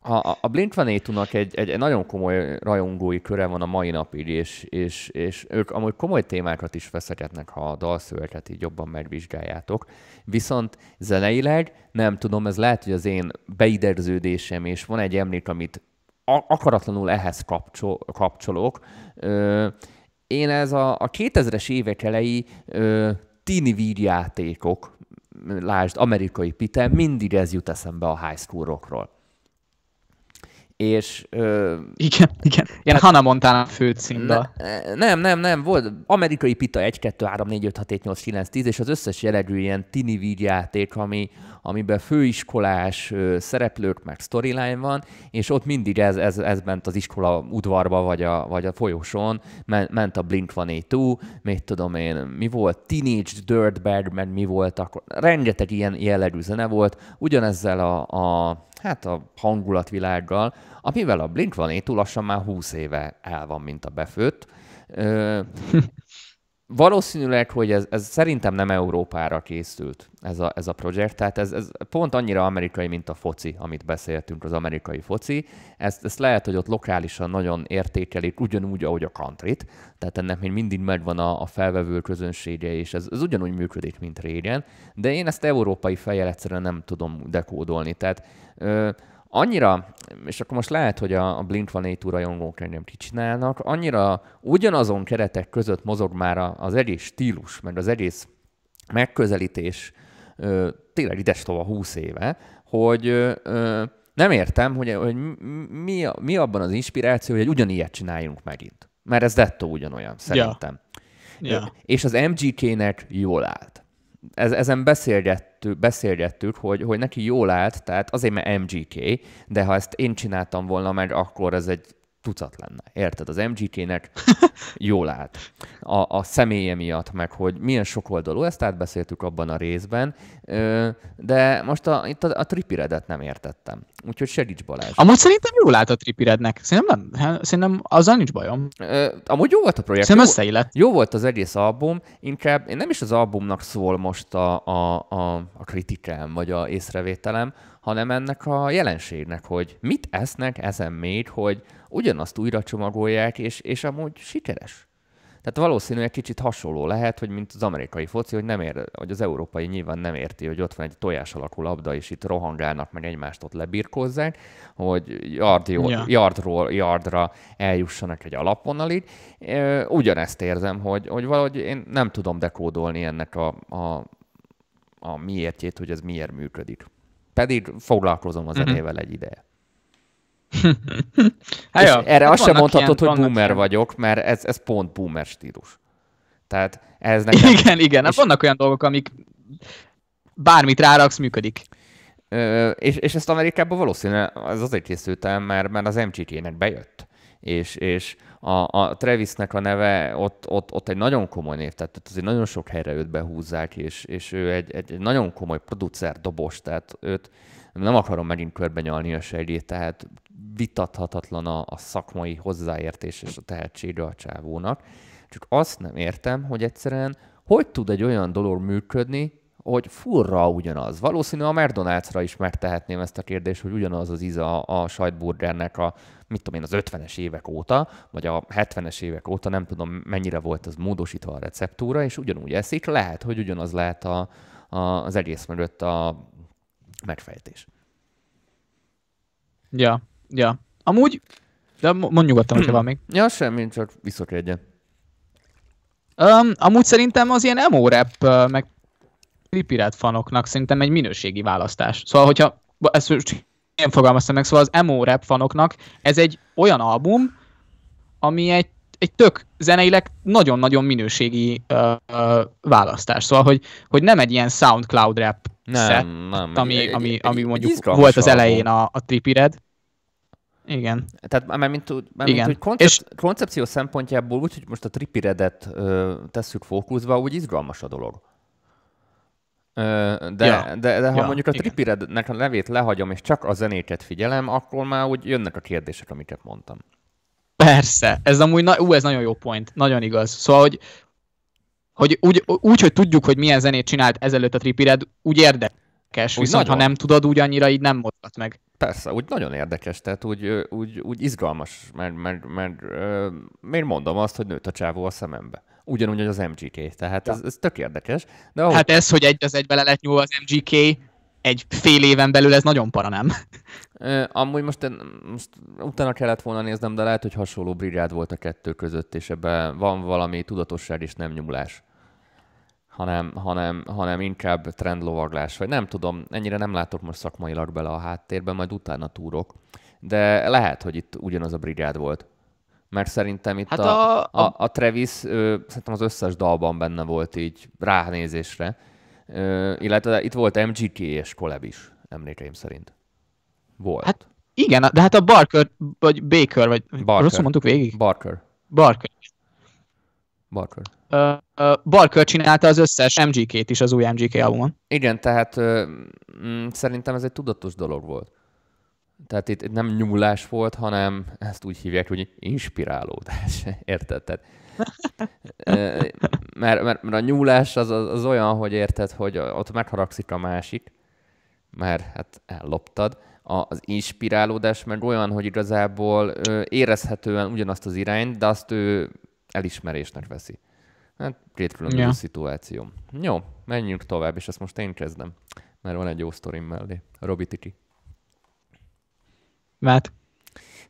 a, a blink nak egy, egy, nagyon komoly rajongói köre van a mai napig, és, és, és ők amúgy komoly témákat is feszegetnek, ha a dalszöveket így jobban megvizsgáljátok. Viszont zeneileg, nem tudom, ez lehet, hogy az én beidegződésem, és van egy emlék, amit akaratlanul ehhez kapcsol, kapcsolok. Ö, én ez a, a 2000-es évek elejé ö, tini vígjátékok, lásd, amerikai pite, mindig ez jut eszembe a high school rockról és... Ö, igen, igen. Ilyen hát, Hannah Montana főcímbe. Ne, nem, nem, nem, volt amerikai pita 1, 2, 3, 4, 5, 6, 7, 8, 9, 10, és az összes jellegű ilyen tini vígjáték, ami, amiben főiskolás ö, szereplők, meg storyline van, és ott mindig ez, ez, ez ment az iskola udvarba, vagy a, vagy a folyosón, ment, ment a Blink-182, mit tudom én, mi volt, Teenage Dirtbag, meg mi volt, akkor rengeteg ilyen jellegű zene volt, ugyanezzel a, a hát a hangulatvilággal, amivel a blink van lassan már 20 éve el van, mint a befőtt. Valószínűleg, hogy ez, ez szerintem nem Európára készült ez a, ez a projekt, tehát ez, ez pont annyira amerikai, mint a foci, amit beszéltünk, az amerikai foci. Ezt, ezt lehet, hogy ott lokálisan nagyon értékelik, ugyanúgy, ahogy a countryt, tehát ennek még mindig megvan a, a felvevő közönsége, és ez, ez ugyanúgy működik, mint régen, de én ezt európai fejjel egyszerűen nem tudom dekódolni, tehát ö, annyira, és akkor most lehet, hogy a, Blink-182 rajongók engem kicsinálnak, annyira ugyanazon keretek között mozog már az egész stílus, meg az egész megközelítés ö, tényleg idestova 20 éve, hogy ö, nem értem, hogy, hogy mi, mi abban az inspiráció, hogy egy ugyanilyet csináljunk megint. Mert ez dettó ugyanolyan, szerintem. Ja. Ja. És az MGK-nek jól állt ez, ezen beszélgettük, beszélgettük hogy, hogy neki jól állt, tehát azért mert MGK, de ha ezt én csináltam volna meg, akkor ez egy tucat lenne. Érted? Az MGK-nek jól állt. A, a személye miatt, meg hogy milyen sokoldalú, ezt átbeszéltük abban a részben, de most a, itt a, a tripiredet nem értettem. Úgyhogy segíts Balázs. Amúgy szerintem jól állt a tripirednek. Szerintem nem. Szerintem azzal nincs bajom. Amúgy jó volt a projekt. Szerintem összeillett. Jó volt az egész album, inkább én nem is az albumnak szól most a, a, a, a kritikám, vagy a észrevételem, hanem ennek a jelenségnek, hogy mit esznek ezen még, hogy ugyanazt újra csomagolják, és, és amúgy sikeres. Tehát valószínű egy kicsit hasonló lehet, hogy mint az amerikai foci, hogy, nem ér, hogy az európai nyilván nem érti, hogy ott van egy tojás alakú labda, és itt rohangálnak, meg egymást ott lebirkózzák, hogy yard, ja. yardról yardra eljussanak egy alapvonalig. Ugyanezt érzem, hogy, hogy valahogy én nem tudom dekódolni ennek a, a, a miértjét, hogy ez miért működik. Pedig foglalkozom a mhm. zenével egy ideje. hát és erre hát azt sem mondhatod, ilyen, hogy boomer ilyen. vagyok, mert ez, ez pont boomer stílus. Tehát ez nekem... Igen, igen. Hát és... vannak olyan dolgok, amik bármit ráraksz, működik. Ö, és, és ezt Amerikában valószínűleg az azért készültem, mert, mert az MGT-nek bejött. És, és a, a Travisnek a neve ott, ott, ott egy nagyon komoly név, tehát azért nagyon sok helyre őt behúzzák, és, és ő egy, egy nagyon komoly producer, dobos, tehát őt nem akarom megint körbe nyalni a sejét, tehát vitathatatlan a, a szakmai hozzáértés és a tehetsége a csávónak. Csak azt nem értem, hogy egyszerűen hogy tud egy olyan dolog működni, hogy furra ugyanaz. Valószínű a McDonald'sra is megtehetném ezt a kérdést, hogy ugyanaz az íza a sajtburgernek a, mit tudom én, az 50-es évek óta, vagy a 70-es évek óta, nem tudom mennyire volt az módosítva a receptúra, és ugyanúgy eszik, lehet, hogy ugyanaz lehet a, a, az egész mögött a megfejtés. Ja, ja. Amúgy, de mondj nyugodtan, hogyha van még. Ja, semmi, csak visszakedjen. Um, amúgy szerintem az ilyen emo rap, meg Tripiret fanoknak szerintem egy minőségi választás. Szóval, hogyha ezt én fogalmaztam meg, szóval az emo rap fanoknak ez egy olyan album, ami egy, egy tök zeneileg nagyon-nagyon minőségi uh, uh, választás. Szóval, hogy, hogy nem egy ilyen SoundCloud rap nem, set, nem, ami, egy, ami, egy, ami mondjuk egy volt az elején a, a Tripired. Igen. Tehát már mint, már mint hogy koncep- és... koncepció szempontjából úgy, hogy most a Tripiredet tesszük fókuszba, úgy izgalmas a dolog. De, ja. de, de ha ja, mondjuk a Tripirednek a nevét lehagyom, és csak a zenéket figyelem, akkor már úgy jönnek a kérdések, amiket mondtam. Persze, ez amúgy, na, ú, ez nagyon jó point, nagyon igaz. Szóval, hogy, hogy úgy, úgy, hogy tudjuk, hogy milyen zenét csinált ezelőtt a Tripired, úgy érdekes, úgy viszont nagyon. ha nem tudod, úgy annyira így nem mozgat meg. Persze, úgy nagyon érdekes, tehát úgy, úgy, úgy izgalmas, mert, mert, mert, mert miért mondom azt, hogy nőtt a csávó a szemembe ugyanúgy az MGK. Tehát ja. ez, ez tök érdekes. De ahogy... Hát ez, hogy egy az egybe le lett nyúl az MGK, egy fél éven belül ez nagyon para, nem? Amúgy most, most utána kellett volna néznem, de lehet, hogy hasonló brigád volt a kettő között, és ebben van valami tudatosság és nem nyúlás. Hanem, hanem, hanem inkább trendlovaglás, vagy nem tudom, ennyire nem látok most szakmailag bele a háttérben, majd utána túrok. De lehet, hogy itt ugyanaz a brigád volt mert szerintem itt hát a, a, a, a Travis ő, szerintem az összes dalban benne volt így ránézésre, ö, illetve itt volt MGK és Collab is, emlékeim szerint. Volt. Hát igen, de hát a Barker, vagy Baker, vagy Barker. rosszul mondtuk végig? Barker. Barker. Barker. Uh, uh, Barker csinálta az összes MGK-t is az új MGK albumon. Igen, tehát uh, mm, szerintem ez egy tudatos dolog volt. Tehát itt, itt nem nyúlás volt, hanem ezt úgy hívják, hogy inspirálódás. Érted? Tehát, mert, mert, mert a nyúlás az, az, az olyan, hogy érted, hogy ott megharagszik a másik, mert hát elloptad. A, az inspirálódás meg olyan, hogy igazából érezhetően ugyanazt az irányt, de azt ő elismerésnek veszi. Hát két különböző ja. szituáció. Jó, menjünk tovább, és ezt most én kezdem, mert van egy jó sztorim mellé. Robi Tiki. Mert?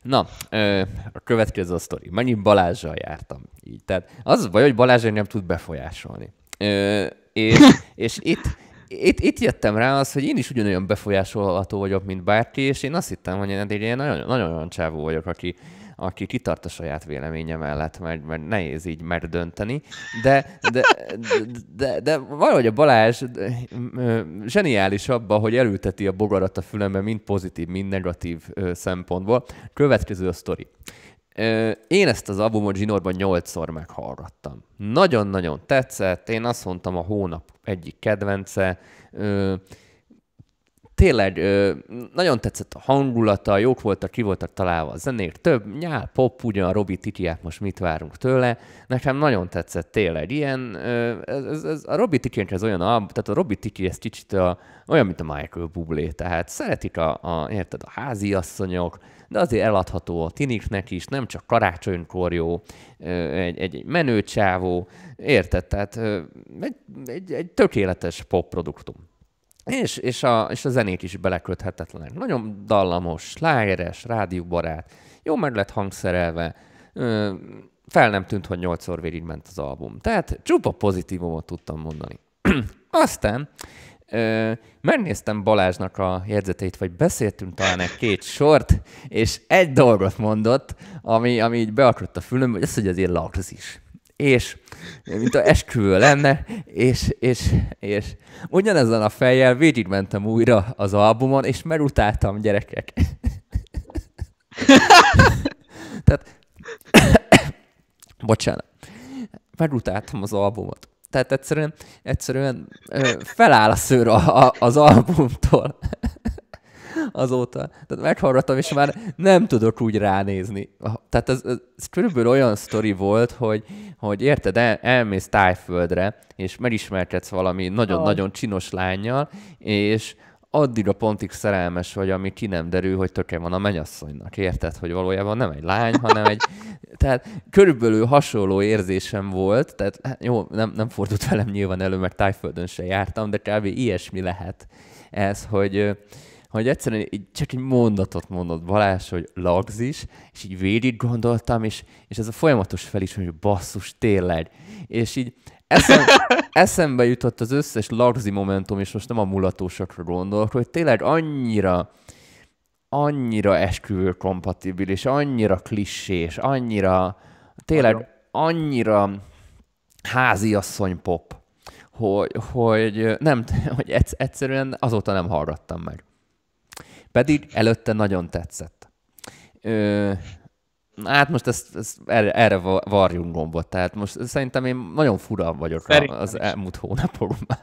Na, ö, a következő a sztori. Mennyi Balázsral jártam. Így. Tehát az baj, hogy Balázs nem tud befolyásolni. Ö, és, és itt, itt, itt jöttem rá az, hogy én is ugyanolyan befolyásolható vagyok, mint bárki, és én azt hittem, hogy én egy ilyen nagyon, nagyon olyan csávó vagyok, aki, aki kitart a saját véleménye mellett, mert, mert nehéz így megdönteni, de, de, de, de, de valahogy a Balázs zseniális abba, hogy elülteti a bogarat a fülembe mind pozitív, mind negatív szempontból. Következő a sztori. én ezt az albumot zsinórban nyolcszor meghallgattam. Nagyon-nagyon tetszett, én azt mondtam a hónap egyik kedvence tényleg ö, nagyon tetszett a hangulata, jók voltak, ki voltak találva a zenék, több nyál, pop, ugyan Robi Tikiát most mit várunk tőle. Nekem nagyon tetszett tényleg. Ilyen, ö, ez, ez, a Robi Tikinek ez olyan, tehát a Robi Tiki ez kicsit a, olyan, mint a Michael Bublé, tehát szeretik a, a, érted, a háziasszonyok, de azért eladható a tiniknek is, nem csak karácsonykor jó, egy, egy menő csávó, érted? Tehát egy, egy, egy tökéletes pop produktum. És, és, a, és a zenét is beleköthetetlenek. Nagyon dallamos, slágeres, rádióbarát, jó meg lett hangszerelve, ö, fel nem tűnt, hogy nyolcszor ment az album. Tehát csupa pozitívumot tudtam mondani. Aztán ö, megnéztem Balázsnak a jegyzeteit, vagy beszéltünk talán egy két sort, és egy dolgot mondott, ami, ami így beakott a fülömbe, hogy az, hogy azért lagz is és mint a esküvő lenne, és, és, és ugyanezen a fejjel végigmentem újra az albumon, és merutáltam gyerekek. Tehát, bocsánat, merutáltam az albumot. Tehát egyszerűen, egyszerűen feláll a szőr a, a, az albumtól azóta. Tehát meghallgattam, és már nem tudok úgy ránézni. Tehát ez, ez, ez körülbelül olyan sztori volt, hogy, hogy érted, el, elmész tájföldre, és megismerkedsz valami nagyon-nagyon csinos lányjal, és addig a pontig szerelmes vagy, ami ki nem derül, hogy töke van a menyasszonynak. Érted, hogy valójában nem egy lány, hanem egy... Tehát körülbelül hasonló érzésem volt, tehát hát jó, nem, nem fordult velem nyilván elő, mert tájföldön se jártam, de kb. ilyesmi lehet ez, hogy, hogy egyszerűen így csak egy mondatot mondott Balázs, hogy lagzis, és így végig gondoltam, és, és ez a folyamatos felismerés, hogy basszus, tényleg. És így eszem, eszembe jutott az összes lagzi momentum, és most nem a mulatósakra gondolok, hogy tényleg annyira, annyira esküvő kompatibilis, annyira klissés, annyira, tényleg annyira háziasszony pop, hogy, hogy nem, hogy egyszerűen azóta nem hallgattam meg. Pedig előtte nagyon tetszett. Ö, hát most ezt, ezt erre, erre varjunk gombot, tehát most szerintem én nagyon fura vagyok szerintem az is. elmúlt hónapokban.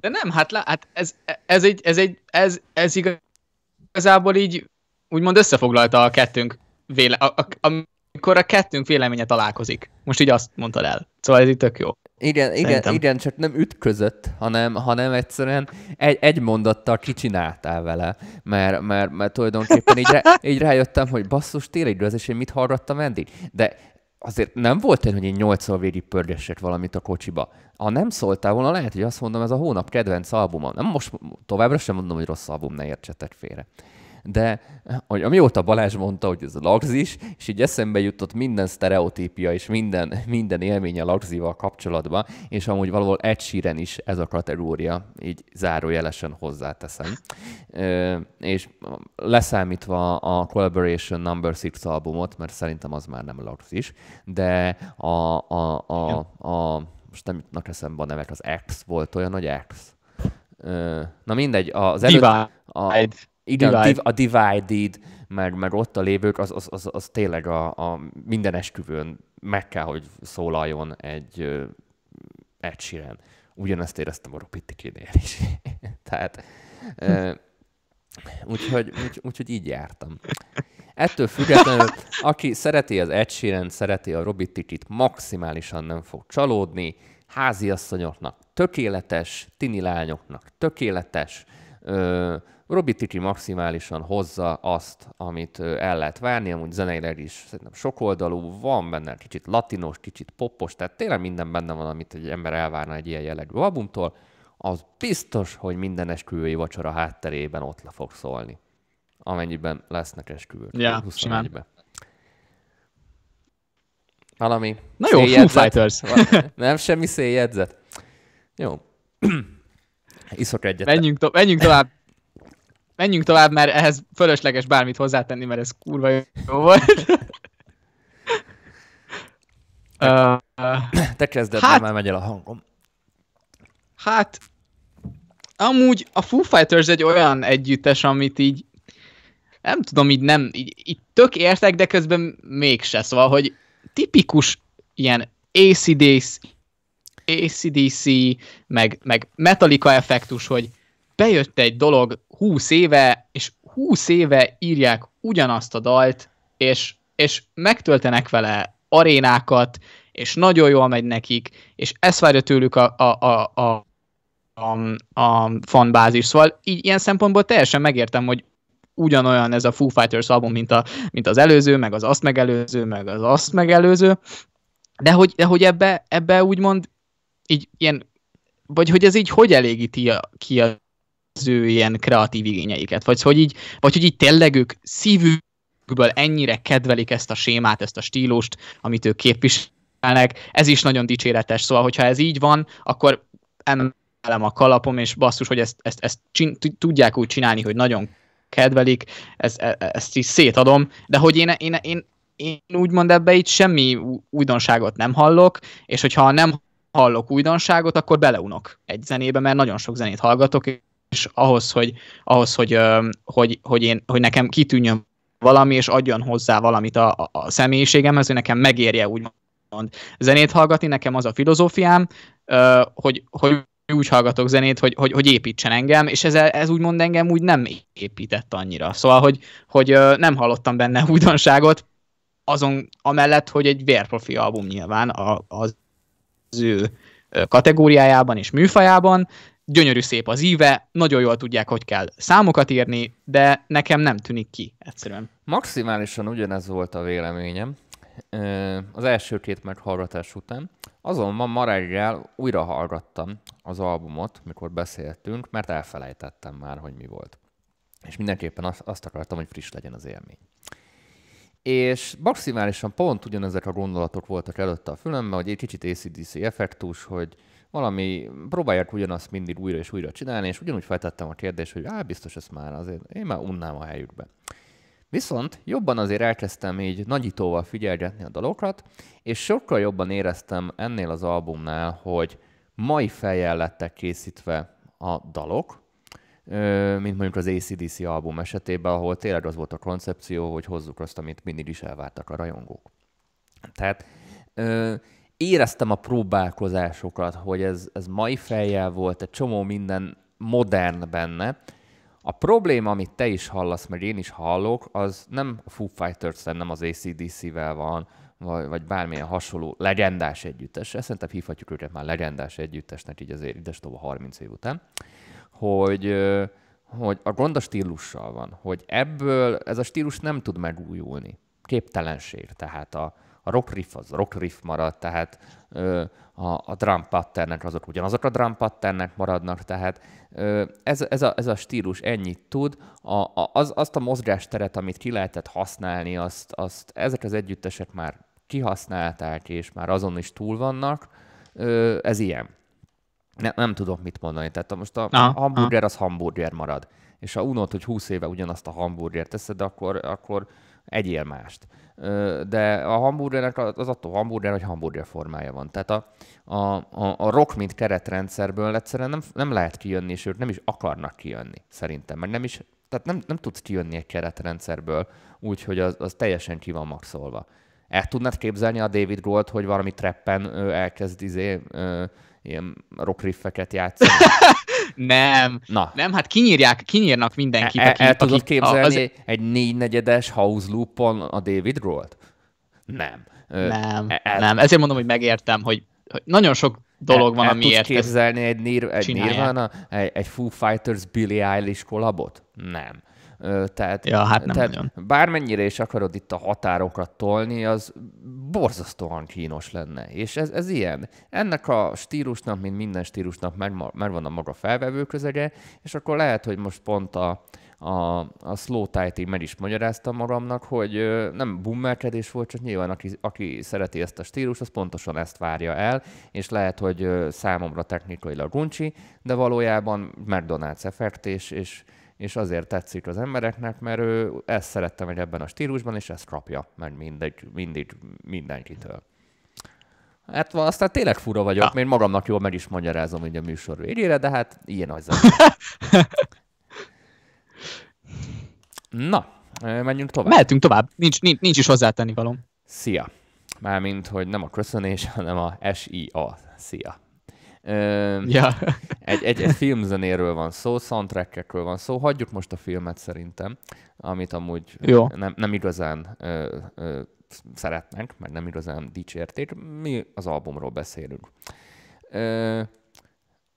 De nem, hát, hát ez, ez, egy, ez, egy, ez, ez igazából így úgymond összefoglalta a kettőnk véle, a, a, amikor a kettőnk véleménye találkozik. Most így azt mondtad el. Szóval ez itt tök jó. Igen, igen, igen, csak nem ütközött, hanem, hanem egyszerűen egy, egy mondattal kicsináltál vele, mert, mert, mert tulajdonképpen így, rá, így rájöttem, hogy basszus, tényleg igaz, és én mit hallgattam eddig. De azért nem volt egy, hogy én nyolcszor végig pörgessek valamit a kocsiba. Ha nem szóltál volna, lehet, hogy azt mondom, ez a hónap kedvenc albuma. Nem most továbbra sem mondom, hogy rossz album, ne értsetek félre de hogy amióta Balázs mondta, hogy ez a lagzis, és így eszembe jutott minden sztereotípia és minden, minden élmény a lagzival kapcsolatban, és amúgy valahol egy síren is ez a kategória, így zárójelesen hozzáteszem. És leszámítva a Collaboration Number 6 albumot, mert szerintem az már nem lagzis, de a, a, a, a most nem jutnak eszembe a nevek, az X volt olyan, hogy X. Na mindegy, az előtt... A, igen, Divide. a Divided, meg, meg ott a lévők, az, az, az, az tényleg a, a minden esküvőn meg kell, hogy szólaljon egy egy síren. Ugyanezt éreztem a Rupitikinél is. Tehát, e, úgyhogy, úgy, úgyhogy így jártam. Ettől függetlenül, aki szereti az Ed sheeran szereti a Robitikit, maximálisan nem fog csalódni. Háziasszonyoknak tökéletes, tini lányoknak tökéletes, ö, Robi Tiki maximálisan hozza azt, amit el lehet várni, amúgy zeneileg is szerintem sokoldalú, van benne kicsit latinos, kicsit popos, tehát tényleg minden benne van, amit egy ember elvárna egy ilyen jellegű albumtól, az biztos, hogy minden esküvői vacsora hátterében ott le fog szólni. Amennyiben lesznek esküvők. Ja, simán. Valami Na jó, Foo Fighters. Nem, semmi széljegyzet. Jó. Iszok egyet. Menjünk, to- menjünk tovább menjünk tovább, mert ehhez fölösleges bármit hozzátenni, mert ez kurva jó volt. uh, Te kezded, hát, már megy el a hangom. Hát, amúgy a Foo Fighters egy olyan együttes, amit így nem tudom, így nem, így, így tök értek, de közben mégse, szóval, hogy tipikus ilyen ACDC, ACDC, meg, meg Metallica effektus, hogy bejött egy dolog 20 éve, és 20 éve írják ugyanazt a dalt, és, és megtöltenek vele arénákat, és nagyon jól megy nekik, és ezt várja tőlük a, a, a, a, a, a fanbázis. Szóval így, ilyen szempontból teljesen megértem, hogy ugyanolyan ez a Foo Fighters album, mint, a, mint az előző, meg az azt megelőző, meg az azt megelőző, de hogy, de hogy ebbe, ebbe úgymond így ilyen, vagy hogy ez így hogy elégíti a, ki az ő ilyen kreatív igényeiket, vagy hogy így, vagy hogy így tényleg ők szívükből ennyire kedvelik ezt a sémát, ezt a stílust, amit ők képviselnek, ez is nagyon dicséretes, szóval hogyha ez így van, akkor emelem a kalapom, és basszus, hogy ezt, ezt, ezt csin, tudják úgy csinálni, hogy nagyon kedvelik, ezt, e, ezt is szétadom, de hogy én, én, én, én úgymond ebbe itt semmi újdonságot nem hallok, és hogyha nem hallok újdonságot, akkor beleunok egy zenébe, mert nagyon sok zenét hallgatok, és ahhoz, hogy, ahhoz, hogy, hogy, hogy, én, hogy nekem kitűnjön valami, és adjon hozzá valamit a, a, személyiségemhez, hogy nekem megérje úgymond zenét hallgatni, nekem az a filozófiám, hogy, hogy úgy hallgatok zenét, hogy, hogy, hogy építsen engem, és ez, ez úgymond engem úgy nem épített annyira. Szóval, hogy, hogy nem hallottam benne újdonságot, azon amellett, hogy egy vérprofi album nyilván az ő kategóriájában és műfajában, gyönyörű szép az íve, nagyon jól tudják, hogy kell számokat írni, de nekem nem tűnik ki egyszerűen. Maximálisan ugyanez volt a véleményem az első két meghallgatás után. Azonban ma reggel újra hallgattam az albumot, mikor beszéltünk, mert elfelejtettem már, hogy mi volt. És mindenképpen azt, akartam, hogy friss legyen az élmény. És maximálisan pont ugyanezek a gondolatok voltak előtte a fülemben, hogy egy kicsit ACDC effektus, hogy valami, próbálják ugyanazt mindig újra és újra csinálni, és ugyanúgy feltettem a kérdést, hogy á, biztos ez már azért, én már unnám a helyükbe. Viszont jobban azért elkezdtem így nagyítóval figyelgetni a dalokat, és sokkal jobban éreztem ennél az albumnál, hogy mai fejjel lettek készítve a dalok, mint mondjuk az ACDC album esetében, ahol tényleg az volt a koncepció, hogy hozzuk azt, amit mindig is elvártak a rajongók. Tehát éreztem a próbálkozásokat, hogy ez, ez mai fejjel volt, egy csomó minden modern benne. A probléma, amit te is hallasz, meg én is hallok, az nem a Foo fighters nem az ACDC-vel van, vagy, vagy bármilyen hasonló legendás együttes. Szerintem hívhatjuk őket már legendás együttesnek, így azért ides 30 év után hogy, hogy a gond a stílussal van, hogy ebből ez a stílus nem tud megújulni. Képtelenség. Tehát a, a rock riff az rock riff marad, tehát ö, a, a drum patternek azok ugyanazok a drum patternek maradnak, tehát ö, ez, ez, a, ez a stílus ennyit tud, a, a, az, azt a mozgásteret, amit ki lehetett használni, azt, azt ezek az együttesek már kihasználták, és már azon is túl vannak, ö, ez ilyen. Ne, nem tudok mit mondani. Tehát most a aha, hamburger az hamburger marad. És ha unod, hogy 20 éve ugyanazt a hamburgert teszed, akkor, akkor egyél mást. De a hamburgernek az attól hamburger, hogy hamburger formája van. Tehát a, a, a, a rock, mint keretrendszerből egyszerűen nem, nem lehet kijönni, és ők nem is akarnak kijönni, szerintem. Mert nem is, tehát nem, nem tudsz kijönni egy keretrendszerből úgy, hogy az, az teljesen ki van maxolva. El tudnád képzelni a David Gold, hogy valami treppen elkezd izé, ilyen rockriffeket játszani. nem, Na. nem, hát kinyírják, kinyírnak mindenkit. El, el, el tudod képzelni az... egy négynegyedes house loopon a David Grohl-t? Nem. Nem, el, e- nem. Ezért mondom, hogy megértem, hogy, hogy nagyon sok dolog van, el, amiért tudsz képzelni egy, Nir, egy Nirvana, egy, egy Foo Fighters Billie Eilish kollabot? Nem. Tehát, ja, hát nem tehát nagyon. bármennyire is akarod itt a határokat tolni, az borzasztóan kínos lenne. És ez, ez ilyen. Ennek a stílusnak, mint minden stílusnak meg, meg van a maga felvevő közege, és akkor lehet, hogy most pont a, a, a slow tight meg is magyaráztam magamnak, hogy nem bummelkedés volt, csak nyilván aki, aki szereti ezt a stílus, az pontosan ezt várja el, és lehet, hogy számomra technikailag uncsi, de valójában McDonald's effekt, és, és és azért tetszik az embereknek, mert ő ezt szerette meg ebben a stílusban, és ezt kapja meg mindegy, mindig mindenkitől. Hát aztán tényleg fura vagyok, ja. mert magamnak jól meg is magyarázom hogy a műsor végére, de hát ilyen az. Na, Menjünk tovább. Mehetünk tovább. Nincs, nincs, nincs is hozzátenni való. Szia. Mármint, hogy nem a köszönés, hanem a S-I-A. Szia. Ö, ja. egy, egy, egy filmzenéről van szó, soundtrackekről van szó. Hagyjuk most a filmet szerintem, amit amúgy Jó. Nem, nem igazán ö, ö, szeretnek, meg nem igazán dicsérték. Mi az albumról beszélünk. Ö,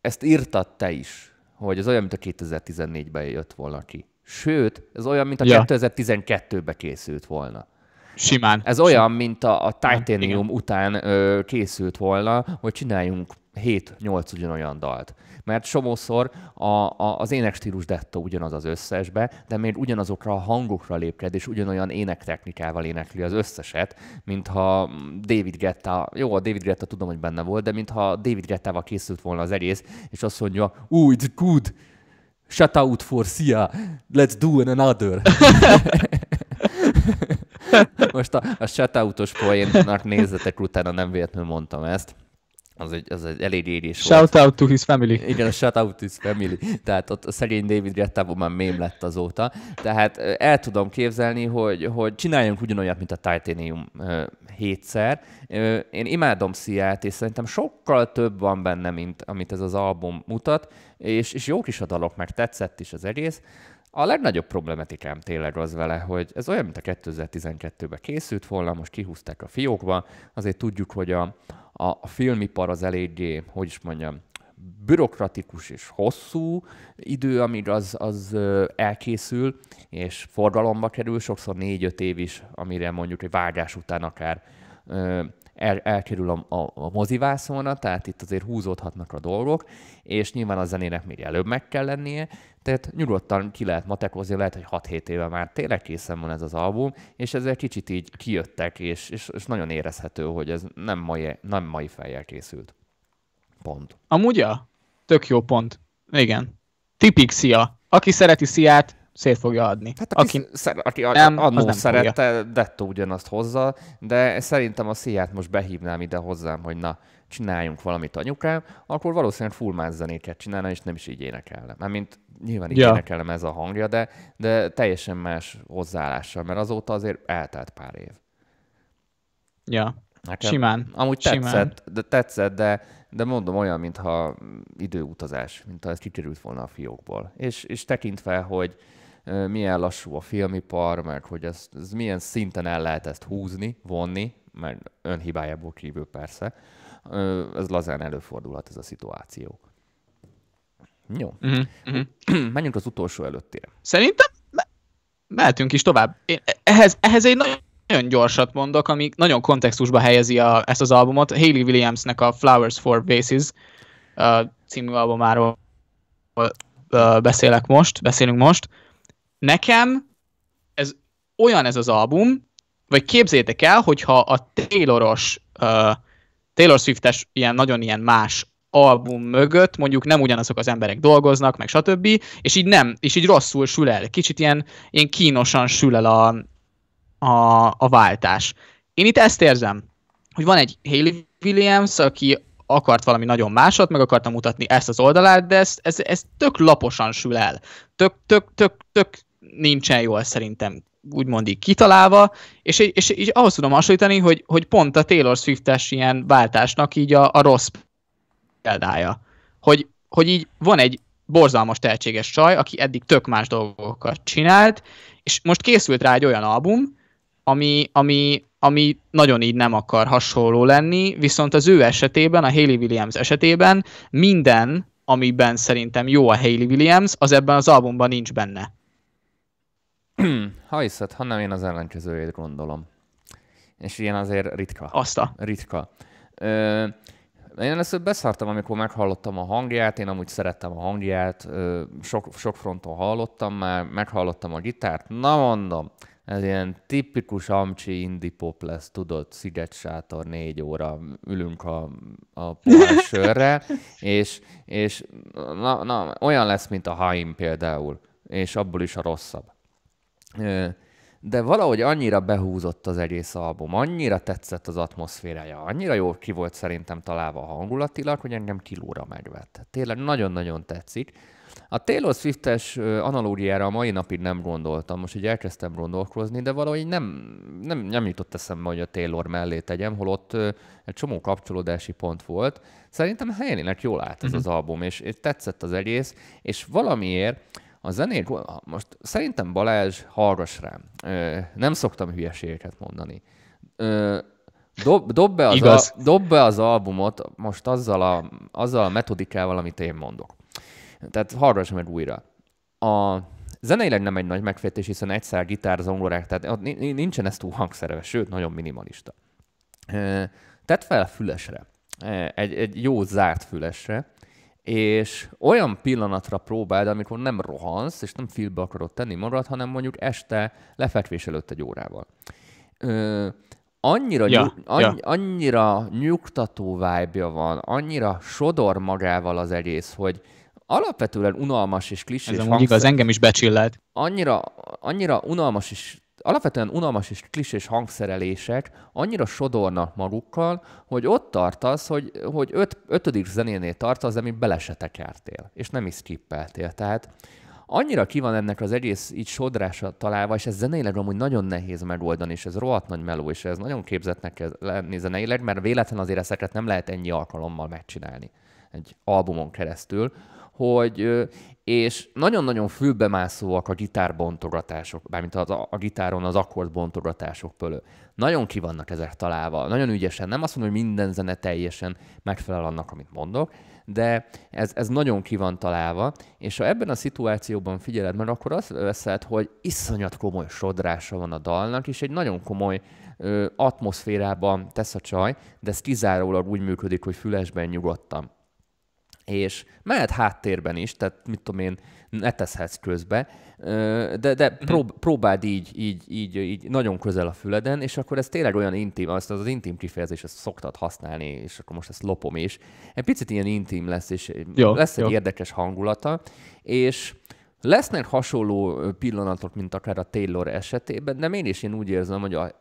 ezt írtad te is, hogy ez olyan, mint a 2014-ben jött volna ki. Sőt, ez olyan, mint a ja. 2012-ben készült volna. Simán. Ez olyan, mint a, a Titanium Igen. után ö, készült volna, hogy csináljunk 7-8 ugyanolyan dalt. Mert somószor a, a, az énekstílus dettó ugyanaz az összesbe, de még ugyanazokra a hangokra lépked, és ugyanolyan énektechnikával énekli az összeset, mintha David Getta, jó, a David Getta tudom, hogy benne volt, de mintha David Gettával készült volna az egész, és azt mondja, ú, it's good, shut out for Sia, let's do another. Most a, a shutoutos poénnak nézzetek utána, nem véletlenül mondtam ezt az egy, az egy elég érés Shout volt. out to his family. Igen, a shout out to his family. Tehát ott a szegény David Guetta már mém lett azóta. Tehát el tudom képzelni, hogy, hogy csináljunk ugyanolyat, mint a Titanium hétszer. Én imádom Sziát, és szerintem sokkal több van benne, mint amit ez az album mutat, és, és jók is a dalok, meg tetszett is az egész. A legnagyobb problematikám tényleg az vele, hogy ez olyan, mint a 2012-ben készült volna, most kihúzták a fiókba, azért tudjuk, hogy a, a, filmipar az eléggé, hogy is mondjam, bürokratikus és hosszú idő, amíg az, az elkészül, és forgalomba kerül, sokszor négy-öt év is, amire mondjuk egy vágás után akár el, elkerül a, a, a mozivászonra, tehát itt azért húzódhatnak a dolgok, és nyilván a zenének még előbb meg kell lennie, tehát nyugodtan ki lehet matekozni, lehet, hogy 6-7 éve már tényleg készen van ez az album, és ezzel kicsit így kijöttek, és, és, és nagyon érezhető, hogy ez nem mai, nem mai fejjel készült. Pont. Amúgy ja, tök jó pont. Igen. Tipik. Aki szereti Sziát, szét fogja adni. Hát aki, aki, szer, aki nem, annó nem szerette, fogja. Detto ugyanazt hozza, de szerintem a Sziát most behívnám ide hozzám, hogy na, csináljunk valamit anyukám, akkor valószínűleg full más zenéket csinálna, és nem is így énekelne. Mármint nyilván így ja. énekelem ez a hangja, de, de teljesen más hozzáállással, mert azóta azért eltelt pár év. Ja, Nekem simán. Amúgy tetszett, simán. de tetszett, de, de mondom olyan, mintha időutazás, mintha ez kikerült volna a fiókból. És, és tekintve, hogy milyen lassú a filmipar, meg hogy ez, ez milyen szinten el lehet ezt húzni, vonni, mert önhibájából kívül persze, ez lazán előfordulhat ez a szituáció. Jó. Uh-huh, uh-huh. Menjünk az utolsó előttére. Szerintem me- mehetünk is tovább. Én ehhez, ehhez egy nagyon nagyon gyorsat mondok, ami nagyon kontextusba helyezi a, ezt az albumot. Hayley Williamsnek a Flowers for Vases uh, című albumáról uh, beszélek most, beszélünk most. Nekem ez olyan ez az album, vagy képzétek el, hogyha a Tayloros, uh, Taylor Swift-es ilyen nagyon ilyen más album mögött mondjuk nem ugyanazok az emberek dolgoznak, meg stb., és így nem, és így rosszul sül el. Kicsit ilyen, ilyen kínosan sül el a, a, a váltás. Én itt ezt érzem, hogy van egy Hayley Williams, aki akart valami nagyon másot, meg akarta mutatni ezt az oldalát, de ez, ez, ez tök laposan sül el. Tök, tök, tök, tök nincsen jól szerintem úgymond így kitalálva, és, és, és ahhoz tudom hasonlítani, hogy, hogy pont a Taylor Swift-es ilyen váltásnak így a, a rossz példája. Hogy, hogy így van egy borzalmas tehetséges csaj, aki eddig tök más dolgokat csinált, és most készült rá egy olyan album, ami, ami, ami nagyon így nem akar hasonló lenni, viszont az ő esetében, a Hayley Williams esetében minden, amiben szerintem jó a Hayley Williams, az ebben az albumban nincs benne. ha hiszed, ha nem én az ellenkezőjét gondolom. És ilyen azért ritka. Azt a. Ritka. Ö, én először beszartam, amikor meghallottam a hangját, én amúgy szerettem a hangját, sok, sok fronton hallottam már, meghallottam a gitárt, na mondom, ez ilyen tipikus amcsi indie pop lesz, tudod, sátor, négy óra ülünk a, a sörre, és, és na, na, olyan lesz, mint a Haim például, és abból is a rosszabb. De valahogy annyira behúzott az egész album, annyira tetszett az atmoszférája, annyira jól ki volt szerintem találva hangulatilag, hogy engem kilóra megvett. Tényleg nagyon-nagyon tetszik. A Taylor Swift-es analógiára a mai napig nem gondoltam, most így elkezdtem gondolkozni, de valahogy nem, nem, nem jutott eszembe, hogy a Taylor mellé tegyem, holott egy csomó kapcsolódási pont volt. Szerintem helyének jól állt ez uh-huh. az album, és, és tetszett az egész, és valamiért a zenét, most szerintem Balázs, hallgass rám, nem szoktam hülyeségeket mondani. Dob, dob, be az a, dob be az albumot most azzal a, azzal a metodikával, amit én mondok. Tehát hallgass meg újra. A zeneileg nem egy nagy megfejtés, hiszen egyszer gitár, zongorák, tehát nincsen ez túl hangszerve, sőt, nagyon minimalista. Tedd fel fülesre, egy, egy jó zárt fülesre, és olyan pillanatra próbáld, amikor nem rohansz, és nem filmbe akarod tenni magad, hanem mondjuk este lefekvés előtt egy órával. Ö, annyira, ja, nyug, annyi, ja. annyira nyugtató vibe van, annyira sodor magával az egész, hogy alapvetően unalmas és klisés Ez hangszer... igaz, engem is becsillelt. Annyira, annyira unalmas és alapvetően unalmas és klisés hangszerelések annyira sodornak magukkal, hogy ott tartasz, hogy, hogy öt, ötödik zenénél tartasz, ami bele se tekertél, és nem is skippeltél. Tehát annyira ki van ennek az egész így sodrása találva, és ez zeneileg amúgy nagyon nehéz megoldani, és ez rohadt nagy meló, és ez nagyon képzetnek kell lenni zeneileg, mert véletlen azért ezeket nem lehet ennyi alkalommal megcsinálni egy albumon keresztül, hogy és nagyon-nagyon fülbemászóak a gitárbontogatások, bármint az, a, a gitáron az akkordbontogatások pölő. Nagyon ki vannak ezek találva, nagyon ügyesen. Nem azt mondom, hogy minden zene teljesen megfelel annak, amit mondok, de ez, ez nagyon ki van találva, és ha ebben a szituációban figyeled meg, akkor azt veszed, hogy iszonyat komoly sodrása van a dalnak, és egy nagyon komoly ö, atmoszférában tesz a csaj, de ez kizárólag úgy működik, hogy fülesben nyugodtan és mehet háttérben is, tehát mit tudom én, ne teszhetsz közbe, de, de mhm. prób, próbáld így, így, így, így nagyon közel a füleden, és akkor ez tényleg olyan intim, azt az, intim kifejezés, ezt szoktad használni, és akkor most ezt lopom is. Egy picit ilyen intim lesz, és jó, lesz egy jó. érdekes hangulata, és Lesznek hasonló pillanatok, mint akár a Taylor esetében, de én is én úgy érzem, hogy a,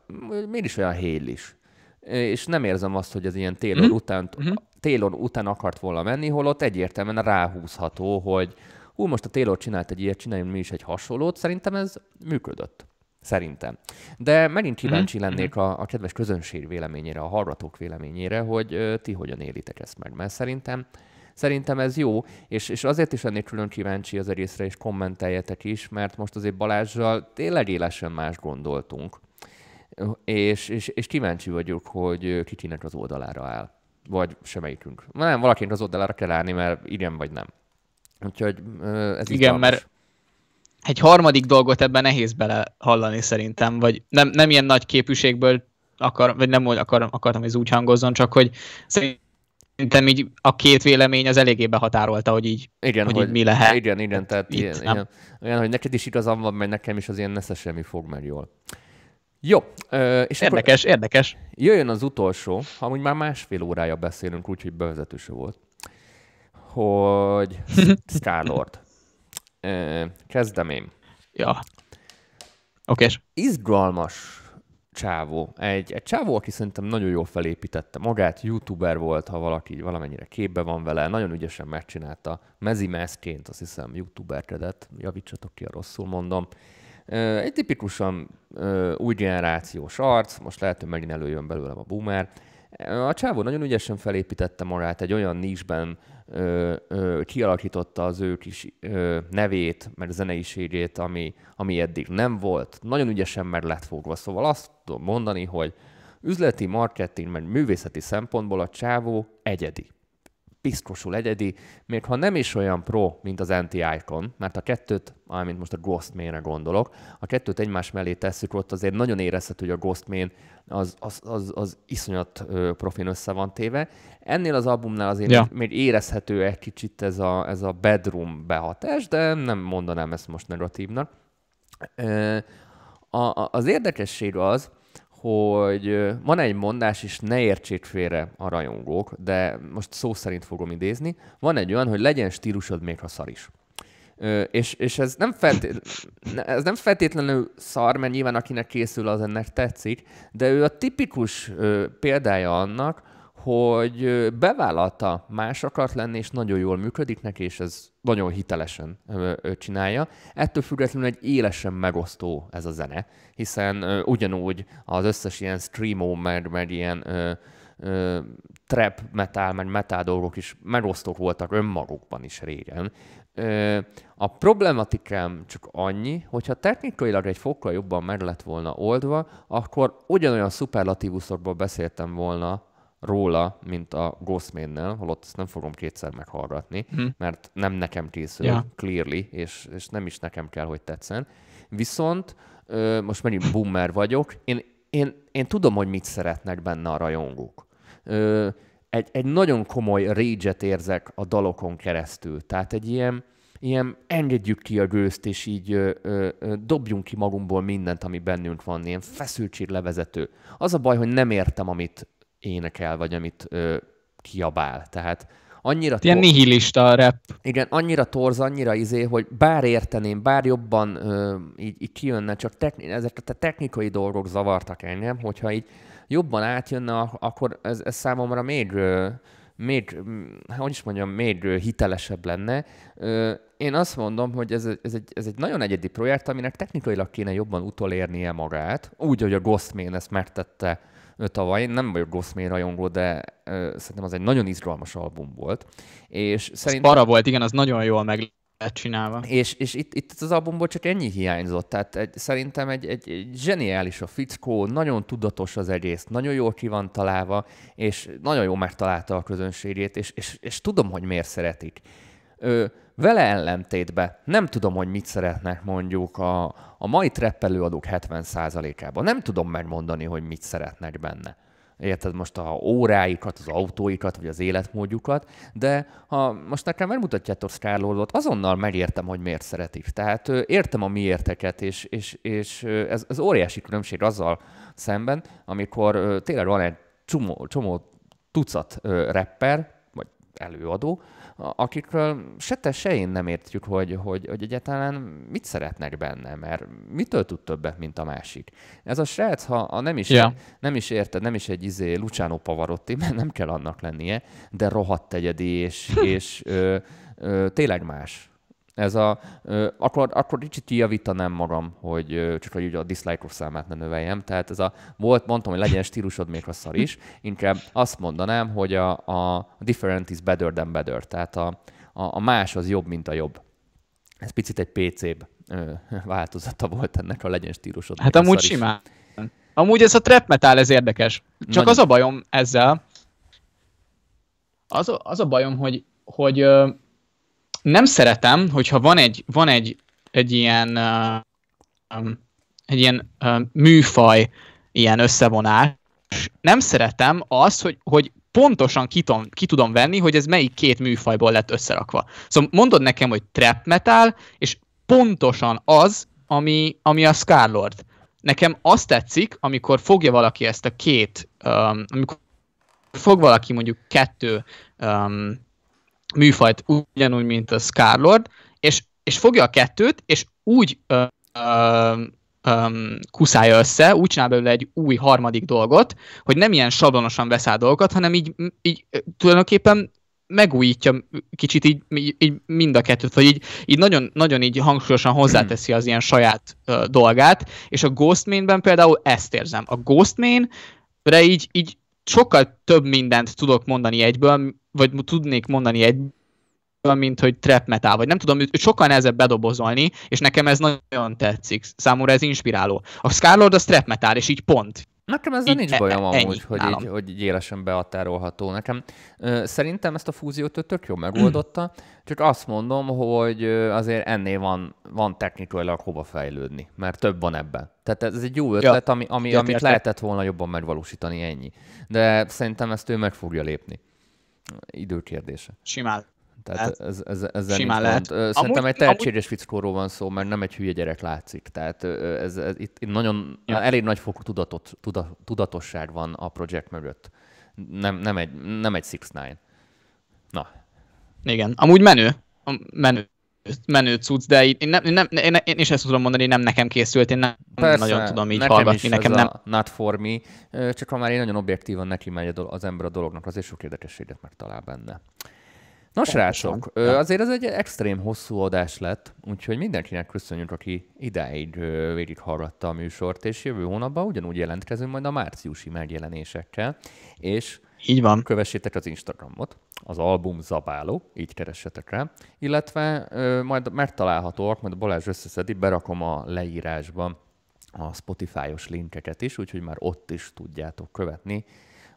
miért is olyan is és nem érzem azt, hogy ez ilyen Taylor, mm-hmm. után, mm-hmm. Taylor után akart volna menni, holott egyértelműen ráhúzható, hogy hú, most a Taylor csinált egy ilyet, csináljunk mi is egy hasonlót, szerintem ez működött. Szerintem. De megint kíváncsi mm-hmm. lennék a, a kedves közönség véleményére, a hallgatók véleményére, hogy ö, ti hogyan élitek ezt meg, mert szerintem Szerintem ez jó, és, és azért is lennék külön kíváncsi az egészre, és kommenteljetek is, mert most azért Balázsral tényleg élesen más gondoltunk és, és, és kíváncsi vagyok, hogy kikinek az oldalára áll. Vagy semmelyikünk. Nem, valakinek az oldalára kell állni, mert igen vagy nem. Úgyhogy ez Igen, mert egy harmadik dolgot ebben nehéz bele hallani szerintem, vagy nem, nem ilyen nagy képűségből akar, vagy nem akar, akartam, hogy ez úgy hangozzon, csak hogy szerintem így a két vélemény az eléggé behatárolta, hogy így, igen, hogy, hogy így mi lehet. Igen, igen, tehát itt, ilyen, ilyen, olyan, hogy neked is igazam van, mert nekem is az ilyen nesze semmi fog meg jól. Jó. És érdekes, akkor érdekes. Jöjjön az utolsó, amúgy már másfél órája beszélünk, úgyhogy bevezetőse volt, hogy Skylord. Kezdem én. Ja. Oké. Okay. Izgalmas csávó. Egy, egy csávó, aki szerintem nagyon jól felépítette magát, youtuber volt, ha valaki valamennyire képbe van vele, nagyon ügyesen megcsinálta. Mezi Meszként, azt hiszem, youtuberkedett, javítsatok ki, ha rosszul mondom. Egy tipikusan új generációs arc, most lehet, hogy megint előjön belőlem a boomer. A csávó nagyon ügyesen felépítette magát, egy olyan nisben ö, kialakította az ő kis ö, nevét, meg zeneiségét, ami, ami eddig nem volt. Nagyon ügyesen meg lett fogva. Szóval azt tudom mondani, hogy üzleti, marketing, meg művészeti szempontból a csávó egyedi piszkosul egyedi, még ha nem is olyan pro, mint az Anti-Icon, mert a kettőt, amint most a Ghostman-re gondolok, a kettőt egymás mellé tesszük, ott azért nagyon érezhető, hogy a Ghostman az, az, az, az iszonyat profin össze van téve. Ennél az albumnál azért ja. még érezhető egy kicsit ez a, ez a bedroom behatás, de nem mondanám ezt most negatívnak. A, a, az érdekesség az, hogy van egy mondás, és ne értsék félre a rajongók, de most szó szerint fogom idézni, van egy olyan, hogy legyen stílusod még ha szar is. Ö, és, és ez, nem feltét, ez nem feltétlenül szar, mert nyilván akinek készül, az ennek tetszik, de ő a tipikus ö, példája annak, hogy bevállalta más akart lenni, és nagyon jól működik neki, és ez nagyon hitelesen csinálja. Ettől függetlenül egy élesen megosztó ez a zene, hiszen ugyanúgy az összes ilyen streamo, meg, meg ilyen ö, ö, trap metal, meg metal dolgok is megosztók voltak önmagukban is régen. Ö, a problematikám csak annyi, hogyha technikailag egy fokkal jobban meg lett volna oldva, akkor ugyanolyan szuperlatívuszokból beszéltem volna róla, mint a Ghostmain-nel, holott ezt nem fogom kétszer meghallgatni, hm. mert nem nekem készül ja. clearly, és, és nem is nekem kell, hogy tetszen. Viszont ö, most megint boomer vagyok, én, én, én tudom, hogy mit szeretnek benne a rajongók. Ö, egy, egy nagyon komoly rage érzek a dalokon keresztül. Tehát egy ilyen, ilyen engedjük ki a gőzt, és így ö, ö, ö, dobjunk ki magunkból mindent, ami bennünk van, ilyen feszültséglevezető. Az a baj, hogy nem értem, amit énekel, vagy amit ö, kiabál. Tehát annyira... Ilyen tor- nihilista a rap. Igen, annyira torz, annyira izé, hogy bár érteném, bár jobban ö, így, így kijönne, csak techni- ezek a technikai dolgok zavartak engem, hogyha így jobban átjönne, akkor ez, ez számomra még, még, hogy is mondjam, még hitelesebb lenne. Én azt mondom, hogy ez, ez, egy, ez egy nagyon egyedi projekt, aminek technikailag kéne jobban utolérnie magát, úgy, hogy a Ghostman ezt megtette tavaly. Én nem vagyok Ghostman rajongó, de ö, szerintem az egy nagyon izgalmas album volt. És szerintem... para volt, igen, az nagyon jól meg lett csinálva. És, és itt, itt az albumból csak ennyi hiányzott, tehát egy, szerintem egy, egy, egy zseniális a fickó, nagyon tudatos az egész, nagyon jól ki van találva, és nagyon jól megtalálta a közönségét, és, és, és tudom, hogy miért szeretik. Ö, vele ellentétben nem tudom, hogy mit szeretnek mondjuk a, a mai treppelőadók 70%-ában. Nem tudom megmondani, hogy mit szeretnek benne érted most a óráikat, az autóikat, vagy az életmódjukat, de ha most nekem megmutatjátok Starlordot, azonnal megértem, hogy miért szeretik. Tehát értem a miérteket, és, és, és ez, ez óriási különbség azzal szemben, amikor tényleg van egy csomó, csomó tucat rapper, vagy előadó, akikről se te, se én nem értjük, hogy, hogy, hogy egyáltalán mit szeretnek benne, mert mitől tud többet, mint a másik. Ez a srác, ha, ha nem, is, yeah. nem is érted, nem is egy izé Luciano Pavarotti, mert nem kell annak lennie, de rohadt egyedi, és, és ö, ö, tényleg más. Ez a, akkor, akkor kicsit javítanám magam, hogy csak hogy a dislike számát ne növeljem. Tehát ez a, volt, mondtam, hogy legyen stílusod még a szar is, inkább azt mondanám, hogy a, a different is better than better. Tehát a, a, a más az jobb, mint a jobb. Ez picit egy PC-b változata volt ennek a legyen stílusod. Hát amúgy simán. Amúgy ez a trap metal, ez érdekes. Csak Nagyon. az a bajom ezzel, az az a bajom, hogy, hogy nem szeretem, hogyha van egy, van egy, egy ilyen, uh, egy ilyen uh, műfaj, ilyen összevonás, nem szeretem azt, hogy, hogy pontosan ki tudom, ki tudom venni, hogy ez melyik két műfajból lett összerakva. Szóval mondod nekem, hogy trap metal, és pontosan az, ami, ami a Scarlord. Nekem azt tetszik, amikor fogja valaki ezt a két, um, amikor fog valaki mondjuk kettő um, műfajt ugyanúgy, mint a Scarlord, és, és fogja a kettőt, és úgy ö, ö, ö, kuszálja össze, úgy csinál belőle egy új harmadik dolgot, hogy nem ilyen sablonosan vesz dolgokat, hanem így, így tulajdonképpen megújítja kicsit így, így mind a kettőt, vagy így, így nagyon, nagyon így hangsúlyosan hozzáteszi az ilyen saját ö, dolgát, és a Ghostmain-ben például ezt érzem. A Ghostmain-re így, így sokkal több mindent tudok mondani egyből, vagy tudnék mondani egy mint hogy trap metal, vagy nem tudom, sokkal nehezebb bedobozolni, és nekem ez nagyon tetszik. Számomra ez inspiráló. A Scarlord az trap metal, és így pont. Nekem ezzel nincs bajom e- amúgy, hogy így, hogy így élesen behatárolható. Nekem ö, szerintem ezt a fúziót ő tök jól megoldotta, csak azt mondom, hogy azért ennél van, van technikailag hova fejlődni, mert több van ebben. Tehát ez egy jó ötlet, ja. ami, ami, ja, amit érte. lehetett volna jobban megvalósítani, ennyi. De szerintem ezt ő meg fogja lépni. Idő kérdése. Simán. Tehát ez, ez, ez simán lehet. Pont. Szerintem amúgy, egy tehetséges amúgy... fickóról van szó, mert nem egy hülye gyerek látszik. Tehát ez, ez, itt, itt nagyon ja. elég nagy fokú tudatot, tuda, tudatosság van a projekt mögött. Nem, nem egy, nem egy 6 9 Na. Igen. Amúgy menő. Menő menő cucc, de én, nem, nem, én, én is ezt tudom mondani, nem nekem készült, én nem Persze, nagyon tudom így nekem hallgatni. Nekem nem. Not for me, csak ha már én nagyon objektívan neki megy az ember a dolognak, azért sok érdekességet megtalál benne. Na srácok, azért ez egy extrém hosszú adás lett, úgyhogy mindenkinek köszönjük, aki idáig végighallgatta a műsort, és jövő hónapban ugyanúgy jelentkezünk majd a márciusi megjelenésekkel, és így van. Kövessétek az Instagramot, az album Zabáló, így keressetek rá, illetve ö, majd megtalálhatóak, majd Balázs összeszedi, berakom a leírásban a Spotify-os linkeket is, úgyhogy már ott is tudjátok követni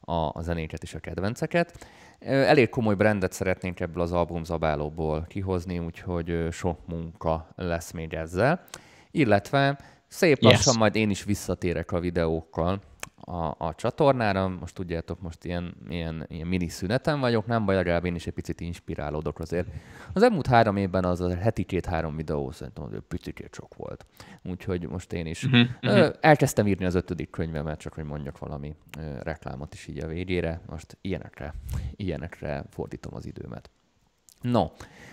a, zenéket és a kedvenceket. Elég komoly brandet szeretnénk ebből az album zabálóból kihozni, úgyhogy sok munka lesz még ezzel. Illetve szép lassan yes. majd én is visszatérek a videókkal a, a csatornára. Most tudjátok, most ilyen, ilyen, ilyen mini szüneten vagyok, nem baj, legalább én is egy picit inspirálódok azért. Az elmúlt három évben az a heti két-három videó szerintem egy picit sok volt. Úgyhogy most én is uh-huh, uh-huh. elkezdtem írni az ötödik könyvemet, csak hogy mondjak valami reklámot is így a végére. Most ilyenekre, ilyenekre fordítom az időmet. No,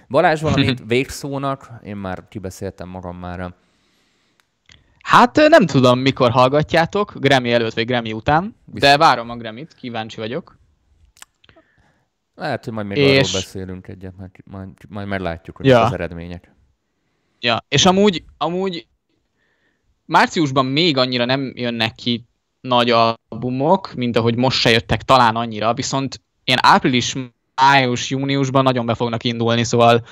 Balázs valamit végszónak, én már kibeszéltem magam már Hát nem tudom, mikor hallgatjátok, Grammy előtt vagy Grammy után, de várom a Grammy-t, kíváncsi vagyok. Lehet, hogy majd még és... arról beszélünk egyet, majd, majd, majd meglátjuk, hogy ja. az eredmények. Ja, és amúgy, amúgy márciusban még annyira nem jönnek ki nagy albumok, mint ahogy most se jöttek talán annyira, viszont ilyen április, május, júniusban nagyon be fognak indulni, szóval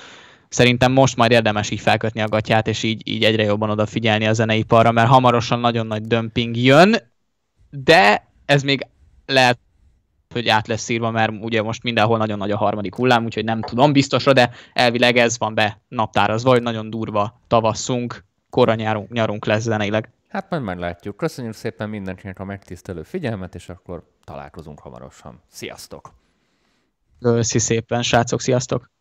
szerintem most majd érdemes így felkötni a gatyát, és így, így egyre jobban odafigyelni a zeneiparra, mert hamarosan nagyon nagy dömping jön, de ez még lehet, hogy át lesz írva, mert ugye most mindenhol nagyon nagy a harmadik hullám, úgyhogy nem tudom biztosra, de elvileg ez van be naptárazva, hogy nagyon durva tavasszunk, korra nyarunk, nyarunk lesz zeneileg. Hát majd meglátjuk. Köszönjük szépen mindenkinek a megtisztelő figyelmet, és akkor találkozunk hamarosan. Sziasztok! Köszi szépen, srácok, sziasztok!